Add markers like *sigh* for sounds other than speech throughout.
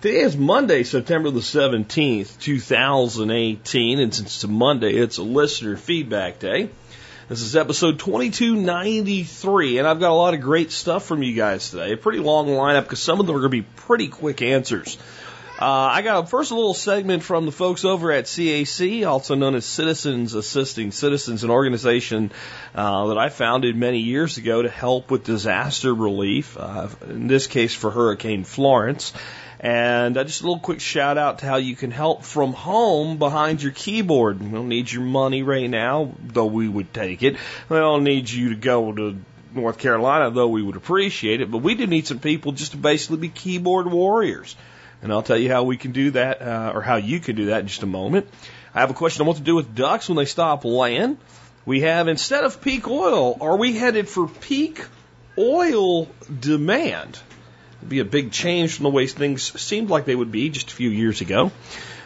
Today is Monday, September the 17th, 2018, and since it's a Monday, it's a listener feedback day. This is episode 2293, and I've got a lot of great stuff from you guys today. A pretty long lineup because some of them are going to be pretty quick answers. Uh, I got first a little segment from the folks over at CAC, also known as Citizens Assisting Citizens, an organization uh, that I founded many years ago to help with disaster relief, uh, in this case for Hurricane Florence. And uh, just a little quick shout out to how you can help from home behind your keyboard. We don't need your money right now, though we would take it. We don't need you to go to North Carolina, though we would appreciate it. But we do need some people just to basically be keyboard warriors. And I'll tell you how we can do that, uh, or how you can do that in just a moment. I have a question on what to do with ducks when they stop laying. We have, instead of peak oil, are we headed for peak oil demand? It'd be a big change from the way things seemed like they would be just a few years ago.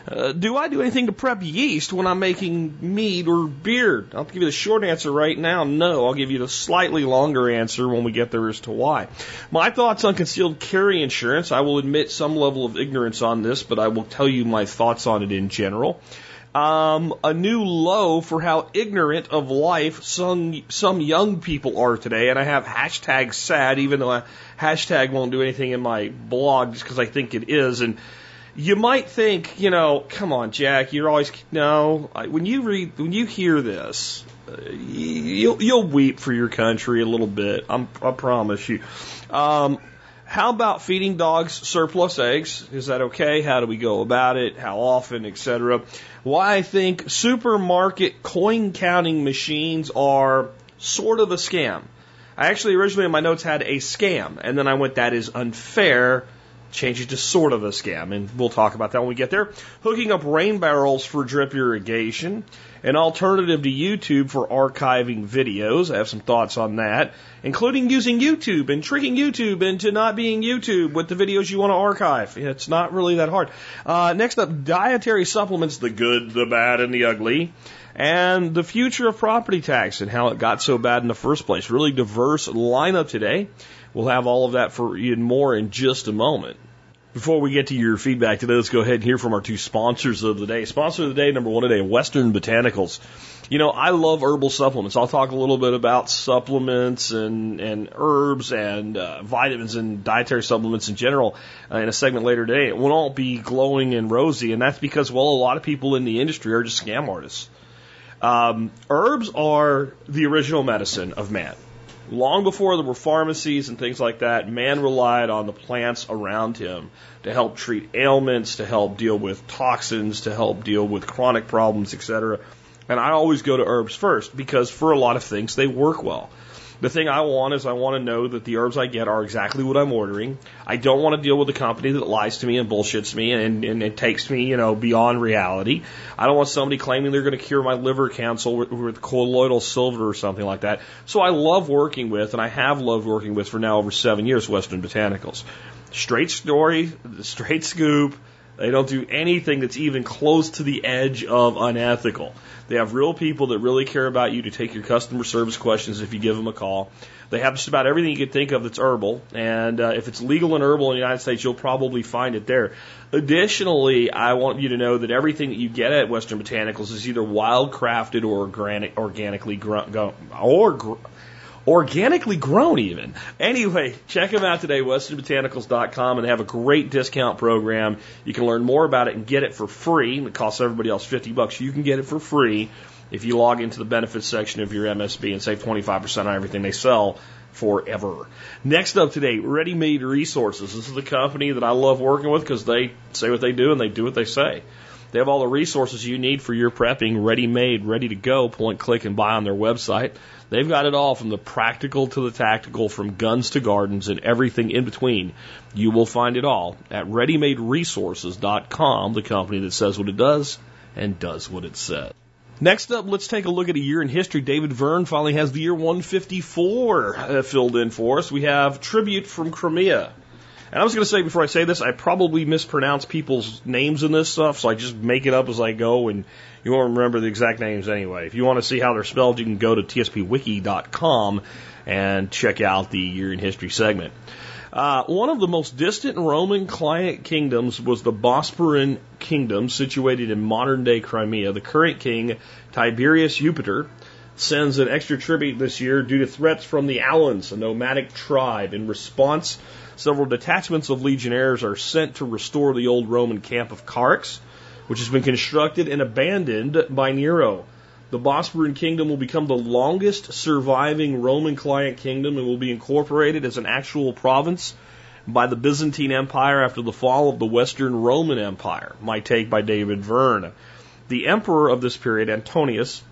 Uh, do I do anything to prep yeast when I'm making mead or beer? I'll give you the short answer right now. No. I'll give you the slightly longer answer when we get there as to why. My thoughts on concealed carry insurance. I will admit some level of ignorance on this, but I will tell you my thoughts on it in general. Um, a new low for how ignorant of life some some young people are today, and I have hashtag sad, even though a hashtag won't do anything in my blog just because I think it is. And you might think, you know, come on, Jack, you're always no. When you read, when you hear this, uh, you'll you'll weep for your country a little bit. I'm, I promise you. Um, how about feeding dogs surplus eggs? Is that okay? How do we go about it? How often, etc. Why I think supermarket coin counting machines are sort of a scam. I actually originally in my notes had a scam, and then I went, that is unfair. Change it to sort of a scam, and we'll talk about that when we get there. Hooking up rain barrels for drip irrigation, an alternative to YouTube for archiving videos. I have some thoughts on that, including using YouTube and tricking YouTube into not being YouTube with the videos you want to archive. It's not really that hard. Uh, next up, dietary supplements, the good, the bad, and the ugly and the future of property tax and how it got so bad in the first place. Really diverse lineup today. We'll have all of that for you and more in just a moment. Before we get to your feedback today, let's go ahead and hear from our two sponsors of the day. Sponsor of the day, number one today, Western Botanicals. You know, I love herbal supplements. I'll talk a little bit about supplements and, and herbs and uh, vitamins and dietary supplements in general uh, in a segment later today. It won't all be glowing and rosy, and that's because, well, a lot of people in the industry are just scam artists. Um, herbs are the original medicine of man. Long before there were pharmacies and things like that, man relied on the plants around him to help treat ailments, to help deal with toxins, to help deal with chronic problems, etc. And I always go to herbs first because for a lot of things they work well. The thing I want is I want to know that the herbs I get are exactly what I'm ordering. I don't want to deal with a company that lies to me and bullshits me and, and takes me, you know, beyond reality. I don't want somebody claiming they're going to cure my liver cancer with, with colloidal silver or something like that. So I love working with, and I have loved working with for now over seven years, Western Botanicals. Straight story, *laughs* straight scoop. They don't do anything that's even close to the edge of unethical. They have real people that really care about you to take your customer service questions if you give them a call. They have just about everything you could think of that's herbal, and uh, if it's legal and herbal in the United States, you'll probably find it there. Additionally, I want you to know that everything that you get at Western Botanicals is either wild crafted or organic, organically grown, or organically grown even. Anyway, check them out today, westernbotanicals.com, and they have a great discount program. You can learn more about it and get it for free. It costs everybody else 50 bucks. You can get it for free if you log into the benefits section of your MSB and save 25% on everything they sell forever. Next up today, Ready Made Resources. This is the company that I love working with because they say what they do and they do what they say. They have all the resources you need for your prepping, ready made, ready to go, point, click, and buy on their website. They've got it all from the practical to the tactical, from guns to gardens, and everything in between. You will find it all at readymaderesources.com, the company that says what it does and does what it says. Next up, let's take a look at a year in history. David Verne finally has the year 154 uh, filled in for us. We have Tribute from Crimea. And I was going to say before I say this, I probably mispronounce people's names in this stuff, so I just make it up as I go, and you won't remember the exact names anyway. If you want to see how they're spelled, you can go to tspwiki.com and check out the year in history segment. Uh, one of the most distant Roman client kingdoms was the Bosporan Kingdom, situated in modern day Crimea. The current king, Tiberius Jupiter, sends an extra tribute this year due to threats from the Alans, a nomadic tribe. In response, several detachments of legionnaires are sent to restore the old Roman camp of Carix, which has been constructed and abandoned by Nero. The Bosporan kingdom will become the longest surviving Roman client kingdom and will be incorporated as an actual province by the Byzantine Empire after the fall of the Western Roman Empire. My take by David Verne. The emperor of this period, Antonius,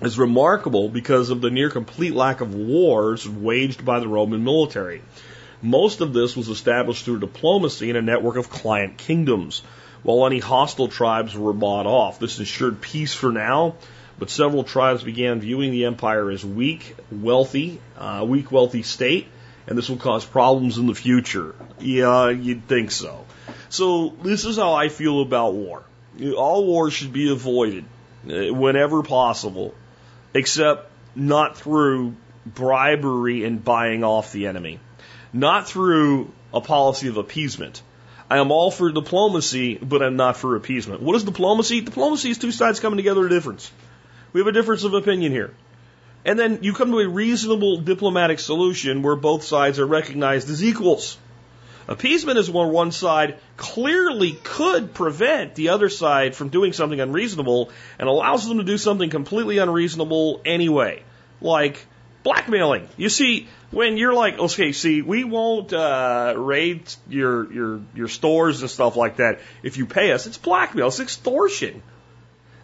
is remarkable because of the near complete lack of wars waged by the Roman military. Most of this was established through diplomacy and a network of client kingdoms, while any hostile tribes were bought off. This ensured peace for now, but several tribes began viewing the empire as weak, wealthy, uh, weak, wealthy state, and this will cause problems in the future. Yeah, you'd think so. So this is how I feel about war. All wars should be avoided uh, whenever possible, except not through bribery and buying off the enemy, not through a policy of appeasement. I am all for diplomacy, but I'm not for appeasement. What is diplomacy? Diplomacy is two sides coming together to a difference. We have a difference of opinion here. And then you come to a reasonable diplomatic solution where both sides are recognized as equals. Appeasement is where one side clearly could prevent the other side from doing something unreasonable and allows them to do something completely unreasonable anyway, like blackmailing. You see, when you're like, okay, see, we won't uh, raid your your your stores and stuff like that if you pay us. It's blackmail. It's extortion.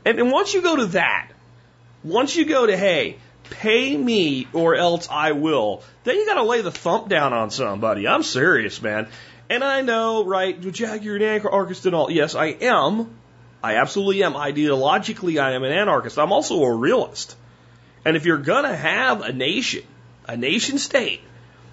And, and once you go to that, once you go to, hey, pay me or else I will, then you got to lay the thump down on somebody. I'm serious, man. And I know, right, Jack, you're an anarchist and all. Yes, I am. I absolutely am. Ideologically, I am an anarchist. I'm also a realist. And if you're to have a nation, a nation state,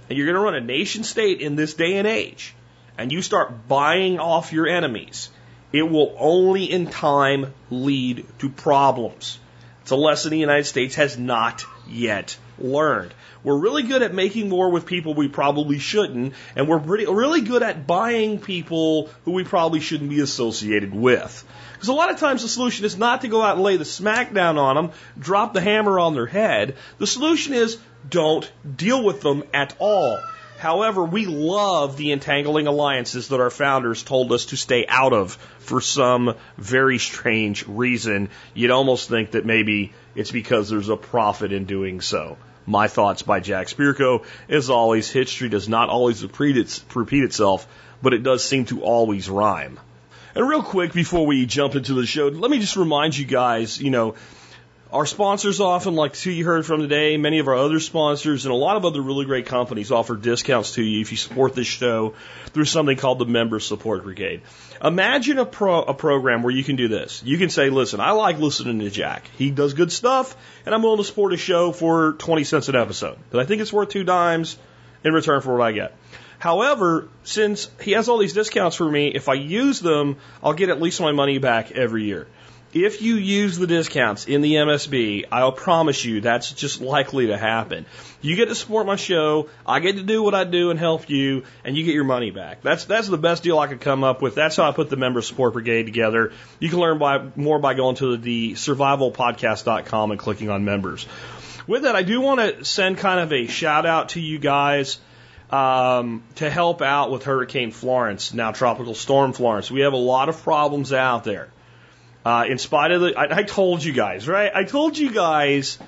and you're going to run a nation state in this day and age, and you start buying off your enemies, it will only in time lead to problems. It's a lesson the United States has not yet learned. We're really good at making war with people we probably shouldn't, and we're pretty, really good at buying people who we probably shouldn't be associated with. Because a lot of times the solution is not to go out and lay the smackdown on them, drop the hammer on their head. The solution is don't deal with them at all. However, we love the entangling alliances that our founders told us to stay out of for some very strange reason. You'd almost think that maybe it's because there's a profit in doing so. My thoughts by Jack Spirko. As always, history does not always repeat, itself, but it does seem to always rhyme. And real quick before we jump into the show, let me just remind you guys, you know, our sponsors often, like who you heard from today, many of our other sponsors, and a lot of other really great companies offer discounts to you if you support this show through something called the Member Support Brigade. Imagine a, pro, a program where you can do this. You can say, listen, I like listening to Jack. He does good stuff, and I'm willing to support a show for 20 cents an episode. But I think it's worth two dimes in return for what I get. However, since he has all these discounts for me, if I use them, I'll get at least my money back every year. If you use the discounts in the MSB, I'll promise you that's just likely to happen. You get to support my show, I get to do what I do and help you, and you get your money back. That's that's the best deal I could come up with. That's how I put the member support brigade together. You can learn by more by going to the survivalpodcast.com and clicking on members. With that, I do want to send kind of a shout out to you guys um, to help out with Hurricane Florence, now Tropical Storm Florence. We have a lot of problems out there. Uh, in spite of the, I, I told you guys, right? I told you guys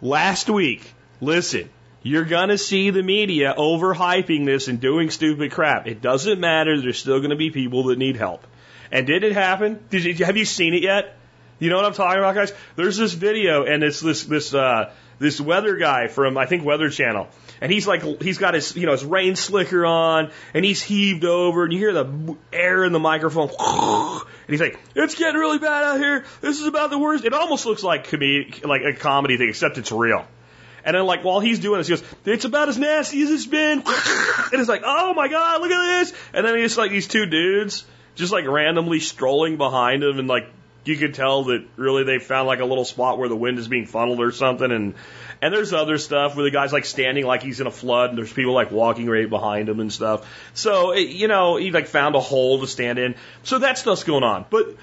last week, listen, you're gonna see the media overhyping this and doing stupid crap. It doesn't matter. There's still gonna be people that need help. And did it happen? Did you, have you seen it yet? You know what I'm talking about, guys? There's this video, and it's this this uh, this weather guy from I think Weather Channel, and he's like he's got his you know his rain slicker on, and he's heaved over, and you hear the air in the microphone, *laughs* And he's like, it's getting really bad out here. This is about the worst. It almost looks like comedic, like a comedy thing, except it's real. And then like while he's doing this, he goes, it's about as nasty as it's been. *laughs* And it's like, oh my God, look at this. And then he's like these two dudes just like randomly strolling behind him and like you could tell that really they found like a little spot where the wind is being funneled or something and and there's other stuff where the guy's like standing like he's in a flood and there's people like walking right behind him and stuff. So, it, you know, he like found a hole to stand in. So that stuff's going on. But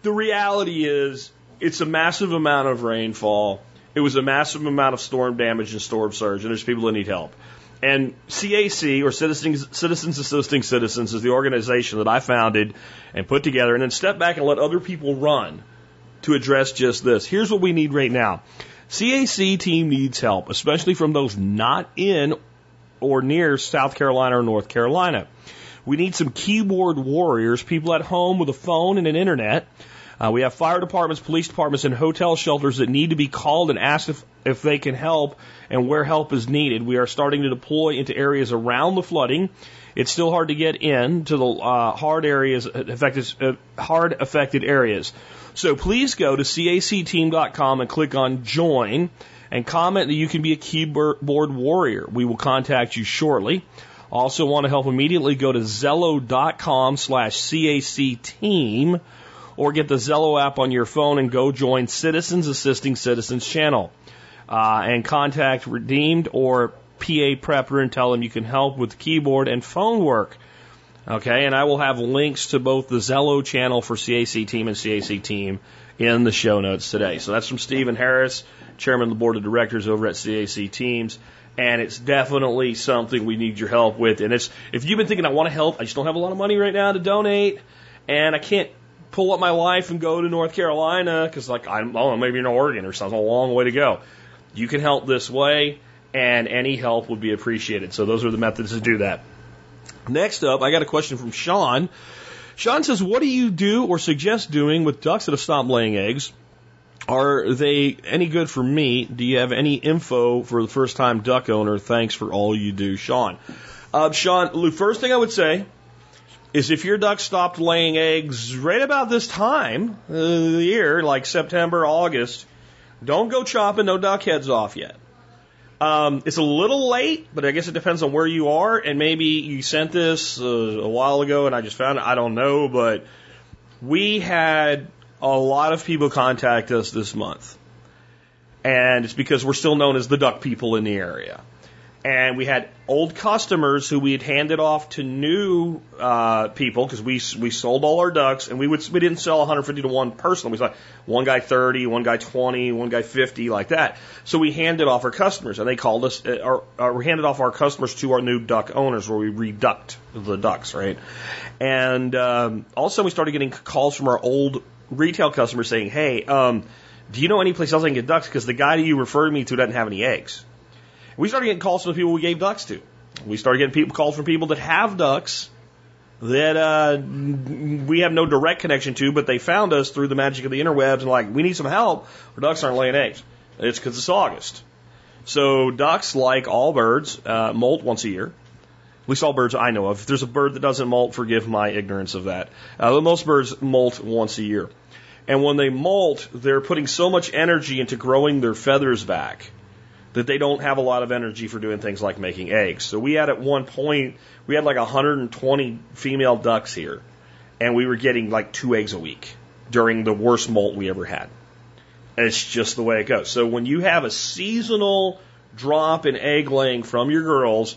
the reality is it's a massive amount of rainfall. It was a massive amount of storm damage and storm surge and there's people that need help. And CAC, or Citizens, Citizens Assisting Citizens, is the organization that I founded and put together and then step back and let other people run to address just this. Here's what we need right now. CAC team needs help, especially from those not in or near South Carolina or North Carolina. We need some keyboard warriors, people at home with a phone and an internet. Uh, we have fire departments, police departments, and hotel shelters that need to be called and asked if, if they can help and where help is needed. We are starting to deploy into areas around the flooding. It's still hard to get in to the uh, hard areas affected, uh, hard affected areas. So please go to cacteam.com and click on join and comment that you can be a keyboard warrior. We will contact you shortly. Also want to help immediately go to zello.com slash CAC or get the Zello app on your phone and go join Citizens Assisting Citizens channel. Uh, and contact Redeemed or PA Prepper and tell them you can help with keyboard and phone work. Okay, and I will have links to both the Zello channel for CAC team and CAC team in the show notes today. So that's from Stephen Harris, chairman of the board of directors over at CAC Teams. And it's definitely something we need your help with. And it's if you've been thinking I want to help, I just don't have a lot of money right now to donate, and I can't pull up my life and go to North Carolina because like I'm oh maybe in Oregon or something, a long way to go. You can help this way, and any help would be appreciated. So those are the methods to do that. Next up, I got a question from Sean. Sean says, What do you do or suggest doing with ducks that have stopped laying eggs? Are they any good for me? Do you have any info for the first time duck owner? Thanks for all you do, Sean. Uh, Sean, the first thing I would say is if your duck stopped laying eggs right about this time of the year, like September, August, don't go chopping no duck heads off yet. Um, it's a little late, but I guess it depends on where you are. And maybe you sent this uh, a while ago and I just found it. I don't know, but we had a lot of people contact us this month. And it's because we're still known as the duck people in the area and we had old customers who we had handed off to new uh, people because we we sold all our ducks and we would we didn't sell 150 to one person. We saw one guy 30, one guy 20, one guy 50 like that. So we handed off our customers and they called us uh, or we handed off our customers to our new duck owners where we reduct the ducks, right? And um, also we started getting calls from our old retail customers saying, "Hey, um, do you know any place else I can get ducks? Because the guy that you referred me to doesn't have any eggs." We started getting calls from the people we gave ducks to. We started getting people calls from people that have ducks that uh, we have no direct connection to, but they found us through the magic of the interwebs and like, we need some help. Our ducks aren't laying eggs. It's because it's August. So ducks, like all birds, uh, molt once a year. At least all birds I know of. If there's a bird that doesn't molt, forgive my ignorance of that. Uh, but most birds molt once a year. And when they molt, they're putting so much energy into growing their feathers back that they don't have a lot of energy for doing things like making eggs. So we had at one point, we had like 120 female ducks here, and we were getting like two eggs a week during the worst molt we ever had. And it's just the way it goes. So when you have a seasonal drop in egg laying from your girls,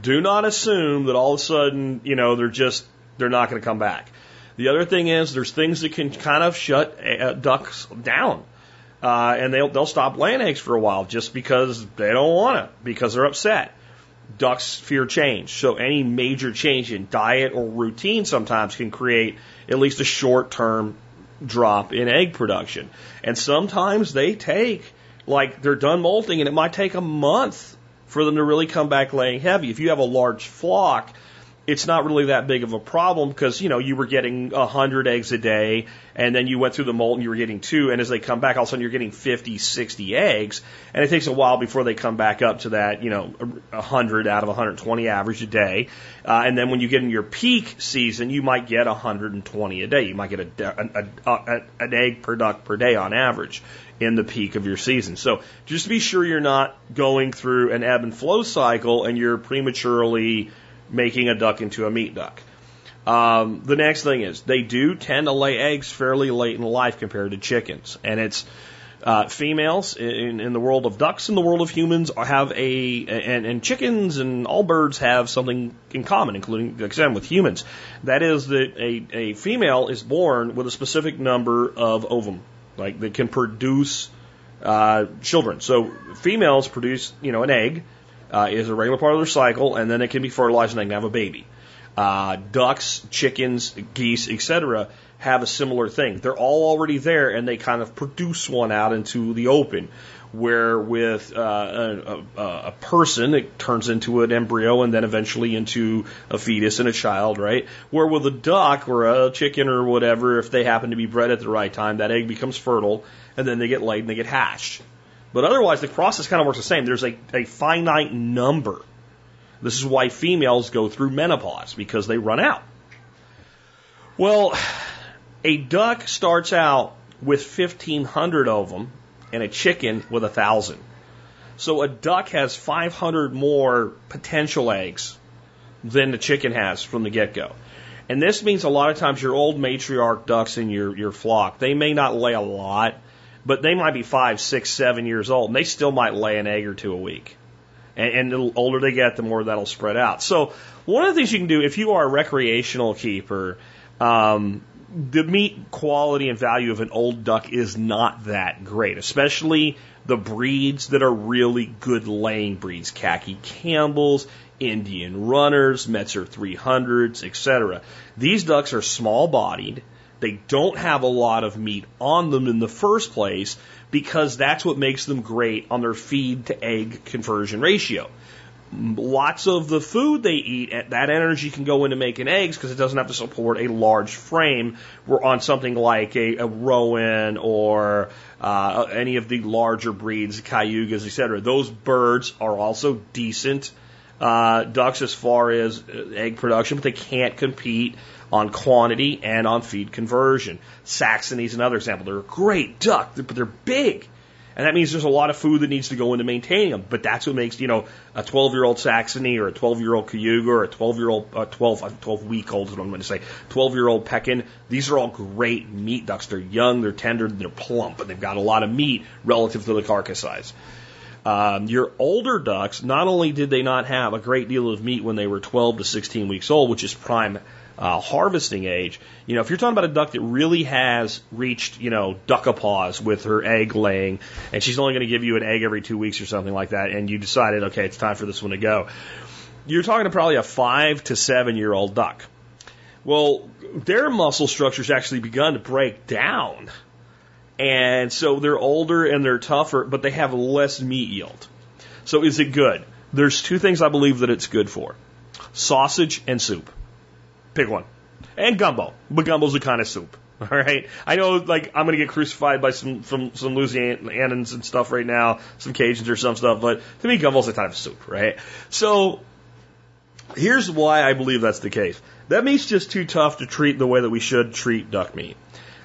do not assume that all of a sudden, you know, they're just, they're not going to come back. The other thing is there's things that can kind of shut uh, ducks down uh, and they'll they'll stop laying eggs for a while just because they don't want to because they're upset. Ducks fear change, so any major change in diet or routine sometimes can create at least a short term drop in egg production. And sometimes they take like they're done molting and it might take a month for them to really come back laying heavy. If you have a large flock, it's not really that big of a problem because, you know, you were getting a 100 eggs a day and then you went through the molt and you were getting two. And as they come back, all of a sudden you're getting 50, 60 eggs. And it takes a while before they come back up to that, you know, a 100 out of 120 average a day. Uh, and then when you get in your peak season, you might get 120 a day. You might get a, a, a, a an egg per duck per day on average in the peak of your season. So just be sure you're not going through an ebb and flow cycle and you're prematurely making a duck into a meat duck. Um, the next thing is they do tend to lay eggs fairly late in life compared to chickens, and it's uh, females in, in the world of ducks and the world of humans have a and, and chickens and all birds have something in common, including like with humans. That is that a, a female is born with a specific number of ovum, like that can produce uh, children. So females produce you know an egg uh, is a regular part of their cycle, and then it can be fertilized and they can have a baby. Uh, ducks, chickens, geese, etc., have a similar thing. They're all already there, and they kind of produce one out into the open. Where with uh, a, a, a person, it turns into an embryo and then eventually into a fetus and a child, right? Where with a duck or a chicken or whatever, if they happen to be bred at the right time, that egg becomes fertile, and then they get laid and they get hatched. But otherwise, the process kind of works the same. There's a, a finite number. This is why females go through menopause because they run out. Well, a duck starts out with 1,500 of them and a chicken with a 1,000. So a duck has 500 more potential eggs than the chicken has from the get go. And this means a lot of times your old matriarch ducks in your, your flock, they may not lay a lot, but they might be five, six, seven years old, and they still might lay an egg or two a week. And, and the older they get, the more that'll spread out. So one of the things you can do if you are a recreational keeper, um, the meat quality and value of an old duck is not that great, especially the breeds that are really good laying breeds, khaki Campbell's, Indian runners, Metzer 300s, etc. These ducks are small bodied they don't have a lot of meat on them in the first place because that's what makes them great on their feed to egg conversion ratio. Lots of the food they eat, that energy can go into making eggs because it doesn't have to support a large frame. We're on something like a, a Rouen or uh, any of the larger breeds, Cayugas, etc. Those birds are also decent uh, ducks as far as uh, egg production, but they can't compete on quantity and on feed conversion. Saxony is another example. They're a great duck, but they're big. And that means there's a lot of food that needs to go into maintaining them. But that's what makes, you know, a 12 year old Saxony or a 12 year old Cayuga or a 12 year old, uh, 12, 12 week old is what I'm going to say, 12 year old Pekin. These are all great meat ducks. They're young, they're tender, they're plump, and they've got a lot of meat relative to the carcass size. Um, your older ducks, not only did they not have a great deal of meat when they were 12 to 16 weeks old, which is prime uh, harvesting age, you know, if you're talking about a duck that really has reached, you know, duckapause with her egg laying, and she's only going to give you an egg every two weeks or something like that, and you decided, okay, it's time for this one to go, you're talking to probably a five to seven year old duck. Well, their muscle structure's actually begun to break down and so they're older and they're tougher, but they have less meat yield. So is it good? There's two things I believe that it's good for. Sausage and soup. Pick one. And gumbo. But gumbo's a kind of soup. *laughs* All right. I know, like, I'm going to get crucified by some, some, some Louisianans and stuff right now, some Cajuns or some stuff, but to me, gumbo's a type of soup, right? So, here's why I believe that's the case. That meat's just too tough to treat the way that we should treat duck meat.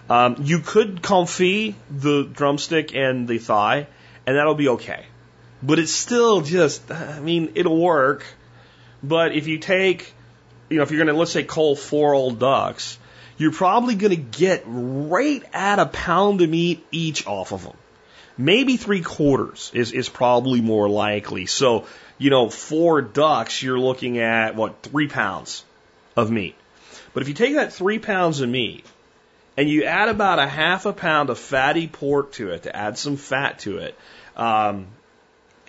Um, you could confit the drumstick and the thigh, and that'll be okay. But it's still just, I mean, it'll work. But if you take, you know, if you're going to, let's say, cull four old ducks, you're probably going to get right at a pound of meat each off of them. Maybe three quarters is, is probably more likely. So, you know, four ducks, you're looking at, what, three pounds of meat. But if you take that three pounds of meat and you add about a half a pound of fatty pork to it to add some fat to it, um,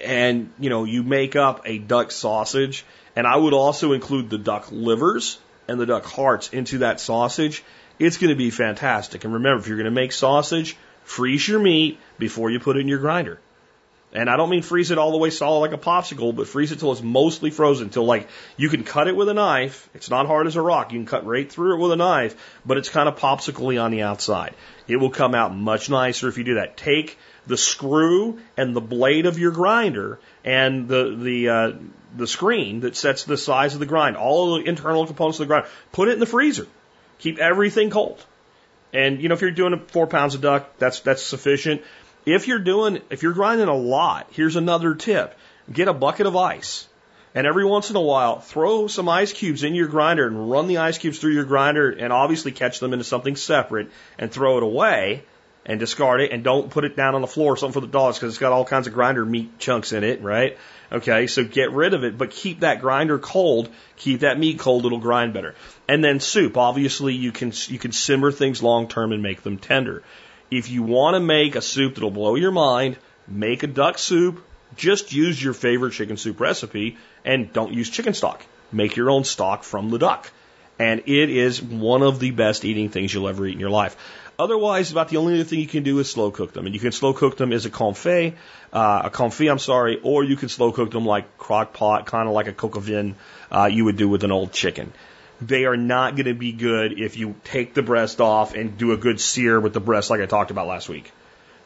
and you know you make up a duck sausage, and I would also include the duck livers and the duck hearts into that sausage. It's going to be fantastic. And remember, if you're going to make sausage, freeze your meat before you put it in your grinder. And I don't mean freeze it all the way solid like a popsicle, but freeze it till it's mostly frozen, till like you can cut it with a knife. It's not hard as a rock. You can cut right through it with a knife, but it's kind of popsicle on the outside. It will come out much nicer if you do that. Take the screw and the blade of your grinder and the the uh, the screen that sets the size of the grind, all the internal components of the grind, put it in the freezer. Keep everything cold. And you know, if you're doing four pounds of duck, that's that's sufficient. If you're doing, if you're grinding a lot, here's another tip. Get a bucket of ice. And every once in a while, throw some ice cubes in your grinder and run the ice cubes through your grinder and obviously catch them into something separate and throw it away and discard it and don't put it down on the floor or something for the dogs because it's got all kinds of grinder meat chunks in it, right? Okay, so get rid of it, but keep that grinder cold. Keep that meat cold; it'll grind better. And then soup. Obviously, you can you can simmer things long term and make them tender. If you want to make a soup that'll blow your mind, make a duck soup. Just use your favorite chicken soup recipe and don't use chicken stock. Make your own stock from the duck. And it is one of the best eating things you'll ever eat in your life. Otherwise, about the only other thing you can do is slow cook them. And you can slow cook them as a confit, uh, a confit, I'm sorry, or you can slow cook them like crock pot, kind of like a coq au vin uh, you would do with an old chicken. They are not going to be good if you take the breast off and do a good sear with the breast like I talked about last week.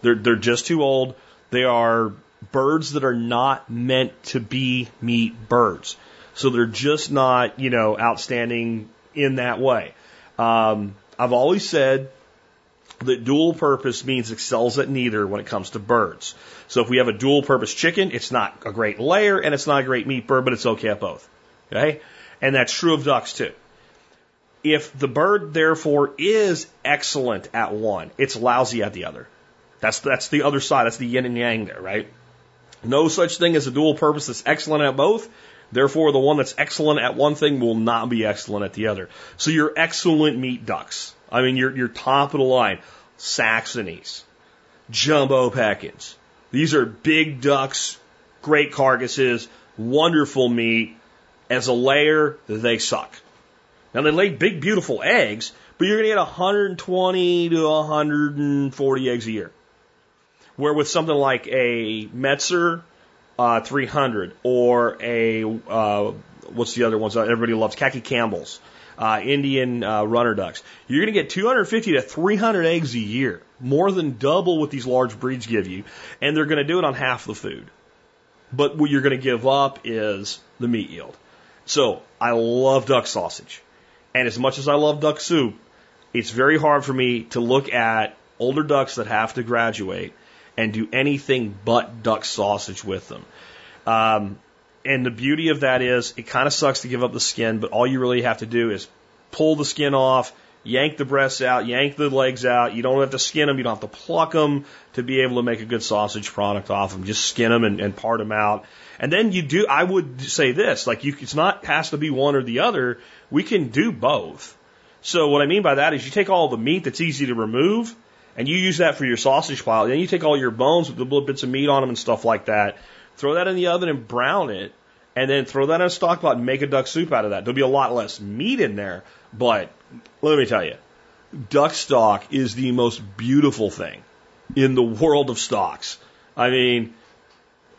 They're, they're just too old. They are birds that are not meant to be meat birds. So they're just not, you know, outstanding in that way. Um, I've always said that dual purpose means excels at neither when it comes to birds. So if we have a dual purpose chicken, it's not a great layer and it's not a great meat bird, but it's okay at both. Okay? And that's true of ducks too. If the bird therefore is excellent at one, it's lousy at the other. That's that's the other side. That's the yin and yang there, right? No such thing as a dual purpose that's excellent at both. Therefore, the one that's excellent at one thing will not be excellent at the other. So you're excellent meat ducks. I mean, you're, you're top of the line. Saxonies, jumbo Pekins. These are big ducks, great carcasses, wonderful meat. As a layer, they suck. Now they lay big, beautiful eggs, but you're going to get 120 to 140 eggs a year. Where with something like a Metzer uh, 300 or a uh, what's the other ones everybody loves? Khaki Campbell's uh, Indian uh, runner ducks. You're going to get 250 to 300 eggs a year, more than double what these large breeds give you, and they're going to do it on half the food. But what you're going to give up is the meat yield. So I love duck sausage, and as much as I love duck soup, it's very hard for me to look at older ducks that have to graduate and do anything but duck sausage with them. Um, and the beauty of that is it kind of sucks to give up the skin, but all you really have to do is pull the skin off, yank the breasts out, yank the legs out. You don't have to skin them, you don't have to pluck them to be able to make a good sausage product off them. Just skin them and, and part them out. And then you do, I would say this, like you, it's not, has to be one or the other. We can do both. So what I mean by that is you take all the meat that's easy to remove and you use that for your sausage pile. Then you take all your bones with the little bits of meat on them and stuff like that Throw that in the oven and brown it, and then throw that in a stock pot and make a duck soup out of that. There'll be a lot less meat in there, but let me tell you, duck stock is the most beautiful thing in the world of stocks. I mean,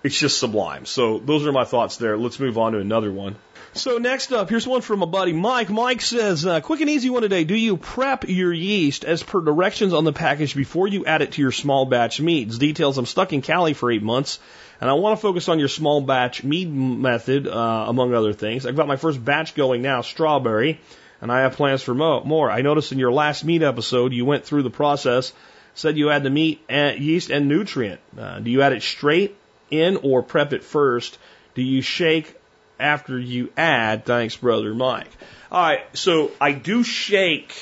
it's just sublime. So those are my thoughts there. Let's move on to another one. So next up, here's one from a buddy, Mike. Mike says, uh, quick and easy one today. Do you prep your yeast as per directions on the package before you add it to your small batch meads? Details, I'm stuck in Cali for eight months and I want to focus on your small batch mead method, uh, among other things. I've got my first batch going now, strawberry, and I have plans for mo- more. I noticed in your last mead episode, you went through the process, said you add the meat, and yeast, and nutrient. Uh, do you add it straight in or prep it first? Do you shake after you add? Thanks, brother Mike. All right, so I do shake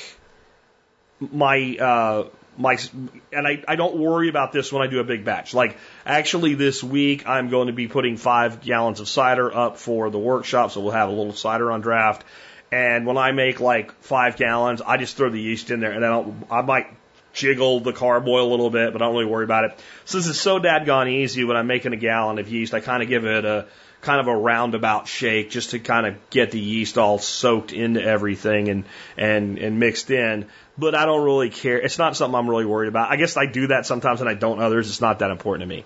my uh, my and I, I don't worry about this when I do a big batch. Like actually this week I'm going to be putting five gallons of cider up for the workshop, so we'll have a little cider on draft. And when I make like five gallons, I just throw the yeast in there, and I don't. I might jiggle the carboy a little bit, but I don't really worry about it. Since it's so dadgone easy when I'm making a gallon of yeast, I kind of give it a kind of a roundabout shake just to kind of get the yeast all soaked into everything and, and, and mixed in. But I don't really care. It's not something I'm really worried about. I guess I do that sometimes and I don't others. It's not that important to me.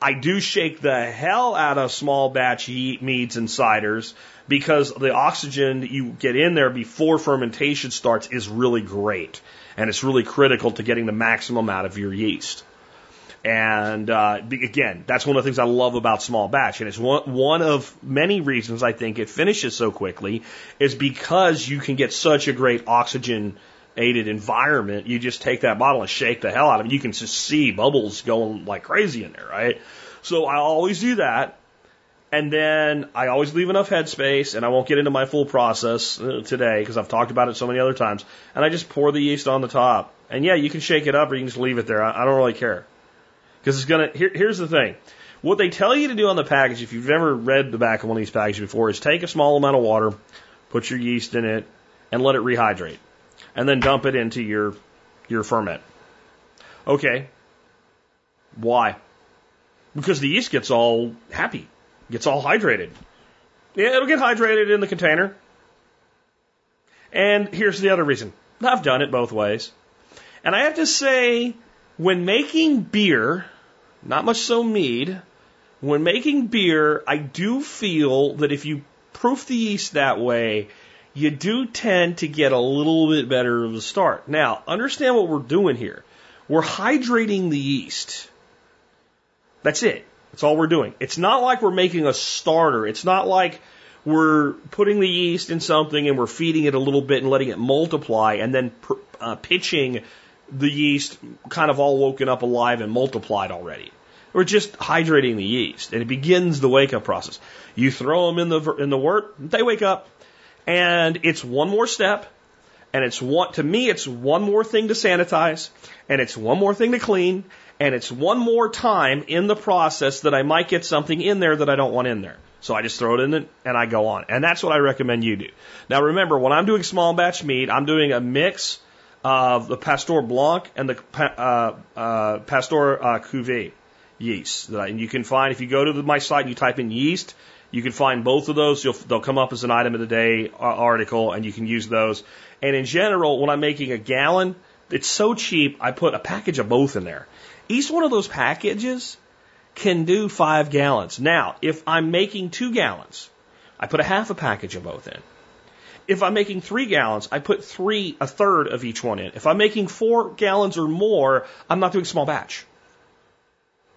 I do shake the hell out of small batch meads and ciders because the oxygen that you get in there before fermentation starts is really great. And it's really critical to getting the maximum out of your yeast. And uh, again, that's one of the things I love about small batch, and it's one one of many reasons I think it finishes so quickly is because you can get such a great oxygen aided environment. You just take that bottle and shake the hell out of it. You can just see bubbles going like crazy in there, right? So I always do that. And then I always leave enough headspace, and I won't get into my full process uh, today because I've talked about it so many other times. And I just pour the yeast on the top. And yeah, you can shake it up or you can just leave it there. I, don't really care. Because it's gonna. Here, here's the thing. What they tell you to do on the package, if you've ever read the back of one of these packages before, is take a small amount of water, put your yeast in it, and let it rehydrate, and then dump it into your your ferment. Okay. Why? Because the yeast gets all happy, gets all hydrated. Yeah, it'll get hydrated in the container. And here's the other reason. I've done it both ways. And I have to say, when making beer, not much so mead, when making beer, I do feel that if you proof the yeast that way, you do tend to get a little bit better of a start. Now, understand what we're doing here. We're hydrating the yeast. That's it. That's all we're doing. It's not like we're making a starter. It's not like we're putting the yeast in something and we're feeding it a little bit and letting it multiply and then uh, pitching the yeast kind of all woken up alive and multiplied already. We're just hydrating the yeast, and it begins the wake up process. You throw them in the in the wort, they wake up, and it's one more step, and it's one to me, it's one more thing to sanitize, and it's one more thing to clean, and it's one more time in the process that I might get something in there that I don't want in there. So I just throw it in it and I go on. And that's what I recommend you do. Now remember, when I'm doing small batch mead, I'm doing a mix of the Pasteur Blanc and the uh, uh, Pasteur uh, Cuvée yeast. That I, And you can find, if you go to the, my site and you type in yeast, you can find both of those. You'll, they'll come up as an item of the day uh, article, and you can use those. And in general, when I'm making a gallon, it's so cheap, I put a package of both in there. Each one of those packages can do five gallons. Now, if I'm making two gallons, I put a half a package of both in. If I'm making three gallons, I put three, a third of each one in. If I'm making four gallons or more, I'm not doing small batch.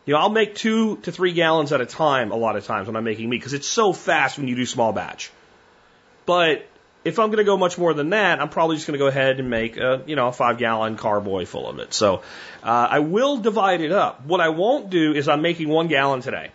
You know, I'll make two to three gallons at a time a lot of times when I'm making mead because it's so fast when you do small batch. But if I'm going to go much more than that, I'm probably just going to go ahead and make a, you know, a five gallon carboy full of it. So, uh, I will divide it up. What I won't do is I'm making one gallon today.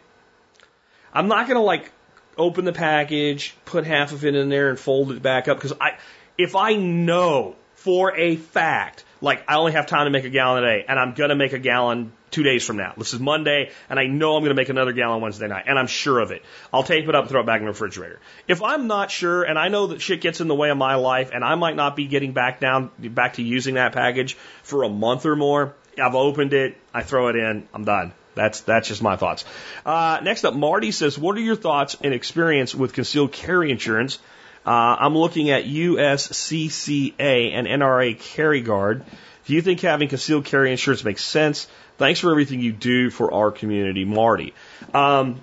I'm not going to like open the package, put half of it in there and fold it back up. Because I, if I know for a fact, like I only have time to make a gallon a day and I'm going to make a gallon two days from now. This is Monday and I know I'm going to make another gallon Wednesday night and I'm sure of it. I'll tape it up and throw it back in the refrigerator. If I'm not sure and I know that shit gets in the way of my life and I might not be getting back down, back to using that package for a month or more, I've opened it, I throw it in, I'm done. That's that's just my thoughts. Uh, next up, Marty says, "What are your thoughts and experience with concealed carry insurance?" Uh, I'm looking at USCCA and NRA Carry Guard. Do you think having concealed carry insurance makes sense? Thanks for everything you do for our community, Marty. Um,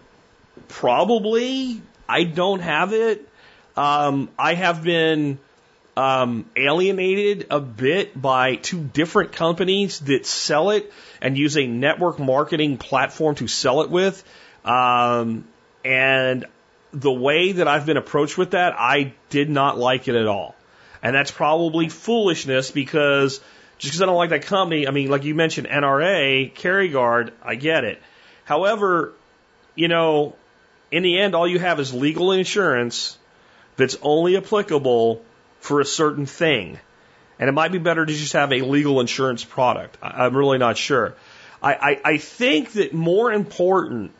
probably. I don't have it. Um, I have been um, alienated a bit by two different companies that sell it and use a network marketing platform to sell it with. Um, and the way that I've been approached with that, I did not like it at all. And that's probably foolishness because just because I don't like that company, I mean, like you mentioned, NRA, Carry Guard, I get it. However, you know, in the end, all you have is legal insurance that's only applicable for a certain thing. And it might be better to just have a legal insurance product. I, I'm really not sure. I, I, I think that more important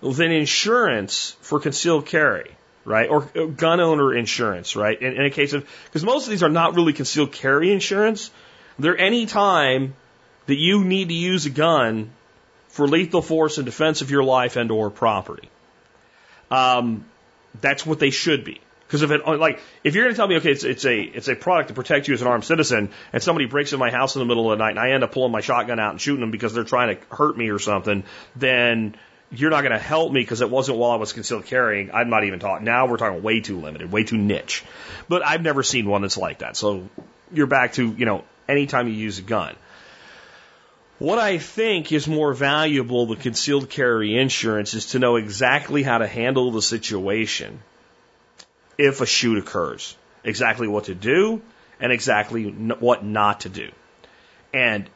than insurance for concealed carry, right, or gun owner insurance, right, in, in a case of, because most of these are not really concealed carry insurance. They're any time that you need to use a gun for lethal force and defense of your life and or property. Um, that's what they should be. Because if it like if you're going to tell me okay it's it's a it's a product to protect you as an armed citizen and somebody breaks in my house in the middle of the night and I end up pulling my shotgun out and shooting them because they're trying to hurt me or something then you're not going to help me because it wasn't while I was concealed carrying. I'm not even talking. Now we're talking way too limited, way too niche. But I've never seen one that's like that. So you're back to, you know, anytime you use a gun. What I think is more valuable than concealed carry insurance is to know exactly how to handle the situation if a shoot occurs, exactly what to do and exactly what not to do. And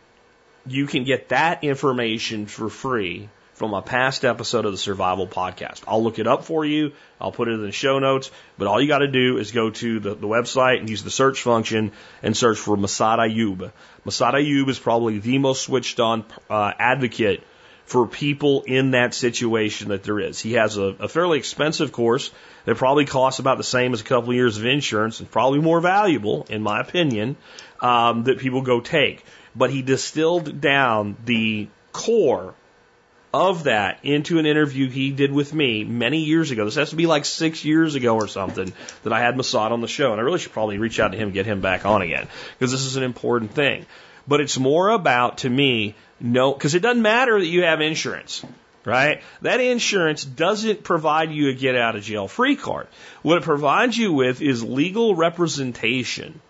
you can get that information for free from a past episode of the Survival Podcast. I'll look it up for you. I'll put it in the show notes. But all you got to do is go to the, the, website and use the search function and search for Massad Ayoob. Massad Ayoob is probably the most switched on uh, advocate for people in that situation that there is. He has a, a fairly expensive course that probably costs about the same as a couple of years of insurance and probably more valuable, in my opinion, um, that people go take. But he distilled down the core of that into an interview he did with me many years ago. This has to be like six years ago or something that I had Massad on the show. And I really should probably reach out to him get him back on again because this is an important thing. But it's more about, to me, no, because it doesn't matter that you have insurance, right? That insurance doesn't provide you a get out of jail free card. What it provides you with is legal representation.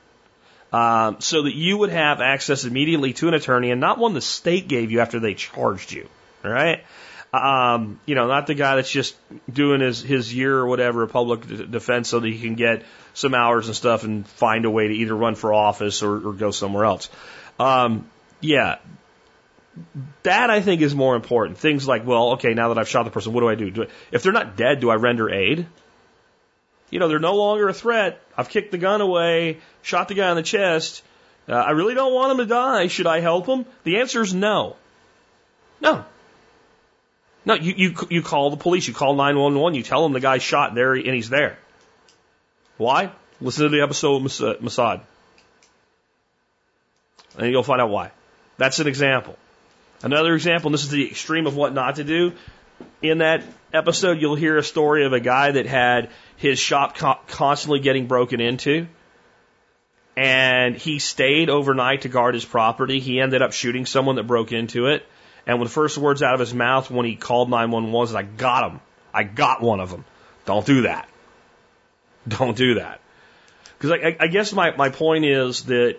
Um, so that you would have access immediately to an attorney and not one the state gave you after they charged you right? Um, you know, not the guy that's just doing his, his year or whatever of public defense so that he can get some hours and stuff and find a way to either run for office or, or go somewhere else. Um, yeah, that I think is more important. Things like, well, okay, now that I've shot the person, what do I do? do I, if they're not dead, do I render aid? You know, they're no longer a threat. I've kicked the gun away, shot the guy in the chest. Uh, I really don't want him to die. Should I help him? The answer is no. No. No, you, you, you call the police, you call 911, you tell them the guy's shot there and he's there. Why? Listen to the episode of Massad. Uh, and you'll find out why. That's an example. Another example, and this is the extreme of what not to do. In that episode, you'll hear a story of a guy that had his shop co- constantly getting broken into. And he stayed overnight to guard his property. He ended up shooting someone that broke into it. And when the first words out of his mouth when he called 911 was, I got him. I got one of them. Don't do that. *laughs* Don't do that. Because I, I guess my, my point is that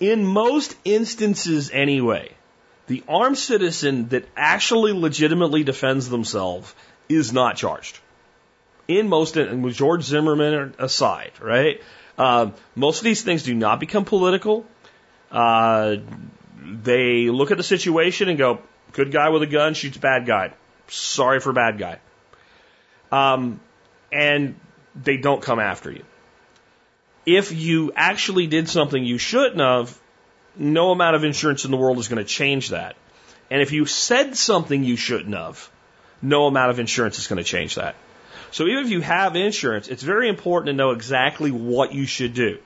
in most instances anyway, the armed citizen that actually legitimately defends themselves is not charged. In most, and with George Zimmerman aside, right? Uh, most of these things do not become political. Uh, they look at the situation and go, good guy with a gun shoots bad guy. Sorry for bad guy. Um, and they don't come after you. If you actually did something you shouldn't have, no amount of insurance in the world is going to change that. And if you said something you shouldn't have, no amount of insurance is going to change that. So even if you have insurance, it's very important to know exactly what you should do,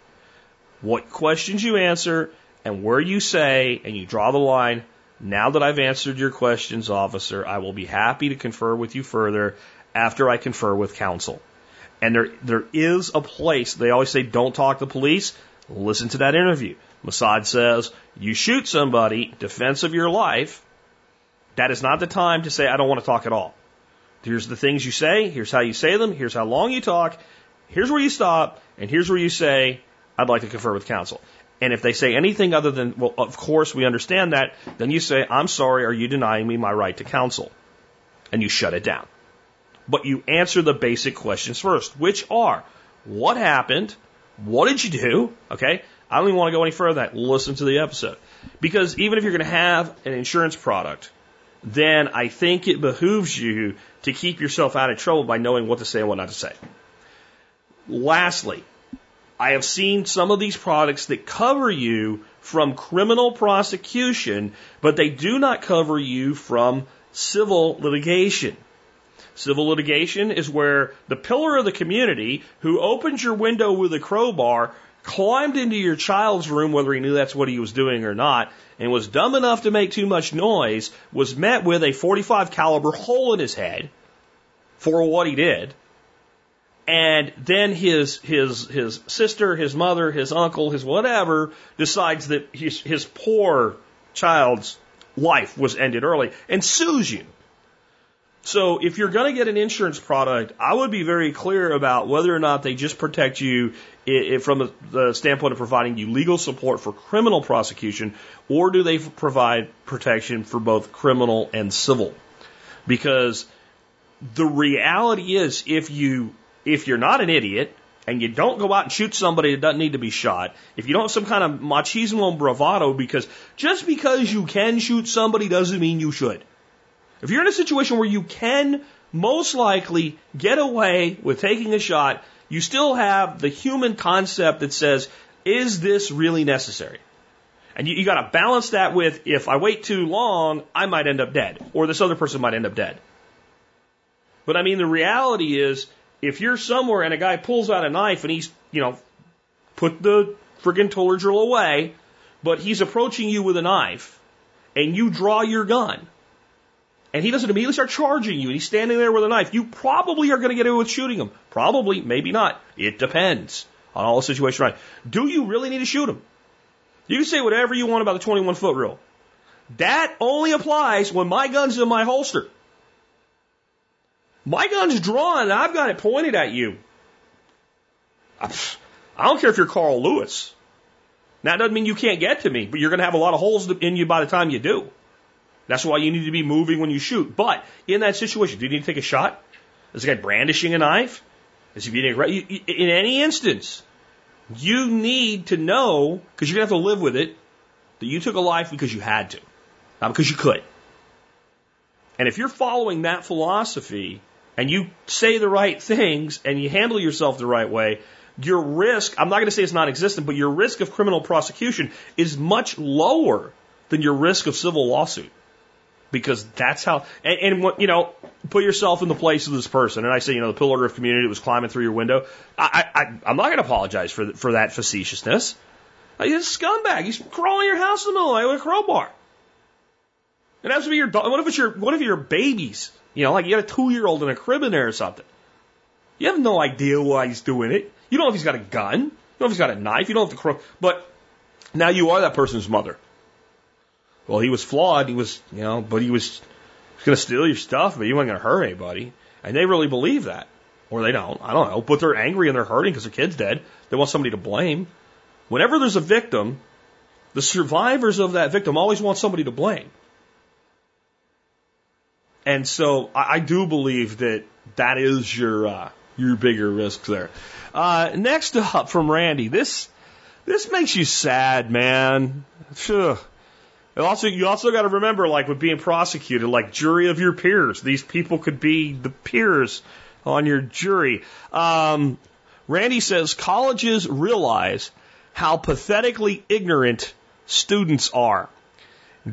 what questions you answer, and where you say and you draw the line, now that I've answered your questions, officer, I will be happy to confer with you further after I confer with counsel. And there, there is a place, they always say, don't talk to the police. Listen to that interview. Massad says, you shoot somebody, defense of your life. That is not the time to say, I don't want to talk at all. Here's the things you say. Here's how you say them. Here's how long you talk. Here's where you stop. And here's where you say, I'd like to confer with counsel. And if they say anything other than, well, of course we understand that, then you say, I'm sorry, are you denying me my right to counsel? And you shut it down. But you answer the basic questions first, which are, what happened? What did you do? Okay. I don't even want to go any further than that. Listen to the episode. Because even if you're going to have an insurance product, then I think it behooves you to keep yourself out of trouble by knowing what to say and what not to say. Lastly, I have seen some of these products that cover you from criminal prosecution, but they do not cover you from civil litigation. Civil litigation is where the pillar of the community who opened your window with a crowbar climbed into your child's room, whether he knew that's what he was doing or not, and was dumb enough to make too much noise, was met with a 45 caliber hole in his head, for what he did. And then his his his sister, his mother, his uncle, his whatever decides that his his poor child's life was ended early and sues you. So if you're going to get an insurance product, I would be very clear about whether or not they just protect you from the standpoint of providing you legal support for criminal prosecution, or do they provide protection for both criminal and civil? Because the reality is, if you if you're not an idiot and you don't go out and shoot somebody that doesn't need to be shot, if you don't have some kind of machismo and bravado, because just because you can shoot somebody doesn't mean you should. If you're in a situation where you can most likely get away with taking a shot, you still have the human concept that says, is this really necessary? And you, you got to balance that with, if I wait too long, I might end up dead, or this other person might end up dead. But I mean, the reality is, if you're somewhere and a guy pulls out a knife and he's, you know, put the friggin' Tueller drill away, but he's approaching you with a knife, and you draw your gun, and he doesn't immediately start charging you, and he's standing there with a knife, you probably are going to get away with shooting him. Probably, maybe not. It depends on all the situation right. Do you really need to shoot him? You can say whatever you want about the 21 foot rule. That only applies when my gun's in my holster. My gun's drawn and I've got it pointed at you. I don't care if you're Carl Lewis. Now, that doesn't mean you can't get to me, but you're going to have a lot of holes in you by the time you do. That's why you need to be moving when you shoot. But in that situation, do you need to take a shot? Is the guy brandishing a knife? Is he being aggressive? In any instance, you need to know, because you're going to have to live with it, that you took a life because you had to, not because you could. And if you're following that philosophy and you say the right things and you handle yourself the right way, your risk, I'm not going to say it's non existent, but your risk of criminal prosecution is much lower than your risk of civil lawsuit. Because that's how and, and you know put yourself in the place of this person. And i say you know the pillar of community was climbing through your window. I i i'm not going to apologize for for that facetiousness. Uh, he's a scumbag he's crawling your house in the middle of the night with a crowbar. It has to be your what if it's your what if your babies you know like you got a two year old in a crib in there or something you have no idea why he's doing it you don't know if he's got a gun you don't know if he's got a knife you don't have to crow but now you are that person's mother well, he was flawed. He was, you know, but he was going to steal your stuff, but he wasn't going to hurt anybody. And they really believe that. Or they don't. I don't know. But they're angry and they're hurting because their kid's dead. They want somebody to blame. Whenever there's a victim, the survivors of that victim always want somebody to blame. And so I, I do believe that that is your uh, your bigger risk there. Uh, next up from Randy, this this makes you sad, man. Also, you also got to remember, like with being prosecuted, like jury of your peers. These people could be the peers on your jury. Um, Randy says colleges realize how pathetically ignorant students are.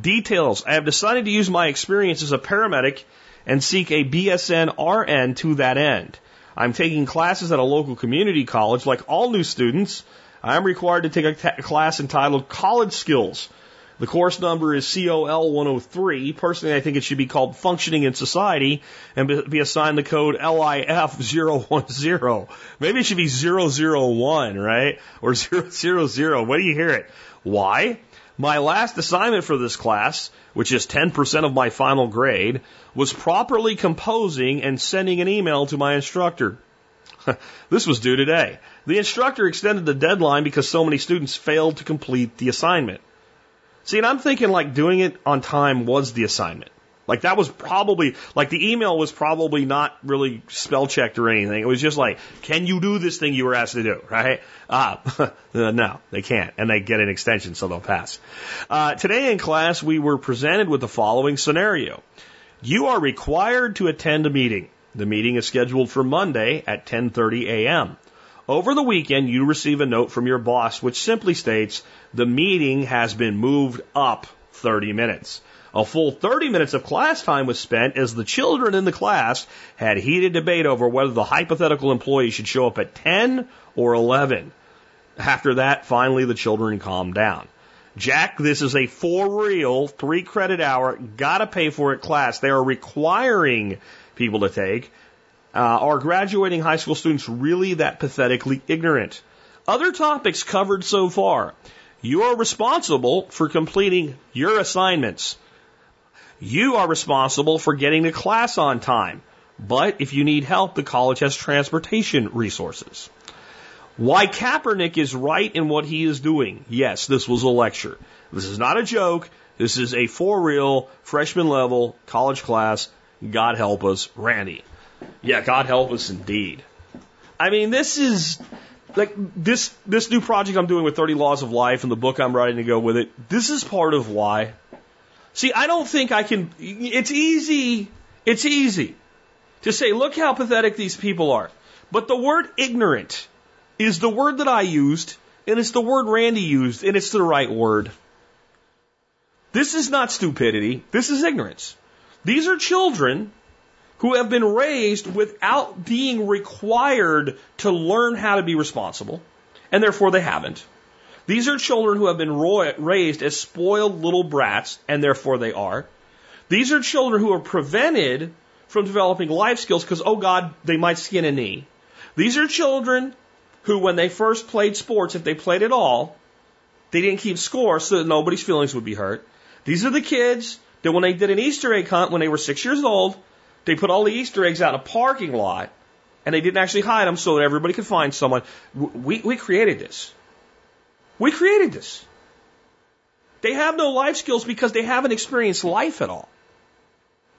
Details. I have decided to use my experience as a paramedic and seek a BSN RN to that end. I'm taking classes at a local community college. Like all new students, I am required to take a class entitled College Skills the course number is COL 103. Personally, I think it should be called Functioning in Society and be assigned the code LIF 010. Maybe it should be 001, right? Or *laughs* 000. What do you hear it? Why? My last assignment for this class, which is 10% of my final grade, was properly composing and sending an email to my instructor. *laughs* this was due today. The instructor extended the deadline because so many students failed to complete the assignment. See, and I'm thinking like doing it on time was the assignment. Like that was probably like the email was probably not really spell checked or anything. It was just like, can you do this thing you were asked to do? Right? Ah, *laughs* uh, no, they can't, and they get an extension, so they'll pass. Uh, today in class, we were presented with the following scenario: You are required to attend a meeting. The meeting is scheduled for Monday at 10:30 a.m. Over the weekend, you receive a note from your boss which simply states the meeting has been moved up 30 minutes. A full 30 minutes of class time was spent as the children in the class had heated debate over whether the hypothetical employee should show up at 10 or 11. After that, finally the children calmed down. Jack, this is a for real three credit hour, gotta pay for it class. They are requiring people to take. Uh, are graduating high school students really that pathetically ignorant? Other topics covered so far. You are responsible for completing your assignments. You are responsible for getting to class on time. But if you need help, the college has transportation resources. Why Kaepernick is right in what he is doing. Yes, this was a lecture. This is not a joke. This is a for real freshman level college class. God help us, Randy. Yeah, God help us indeed. I mean, this is like this this new project I'm doing with 30 Laws of Life and the book I'm writing to go with it. This is part of why. See, I don't think I can. It's easy. It's easy to say, look how pathetic these people are. But the word ignorant is the word that I used, and it's the word Randy used, and it's the right word. This is not stupidity. This is ignorance. These are children who have been raised without being required to learn how to be responsible, and therefore they haven't. These are children who have been raised as spoiled little brats, and therefore they are. These are children who are prevented from developing life skills because, oh God, they might skin a knee. These are children who, when they first played sports, if they played at all, they didn't keep score so that nobody's feelings would be hurt. These are the kids that when they did an Easter egg hunt when they were six years old, they put all the Easter eggs out in a parking lot and they didn't actually hide them so that everybody could find someone. We, we created this. We created this. They have no life skills because they haven't experienced life at all.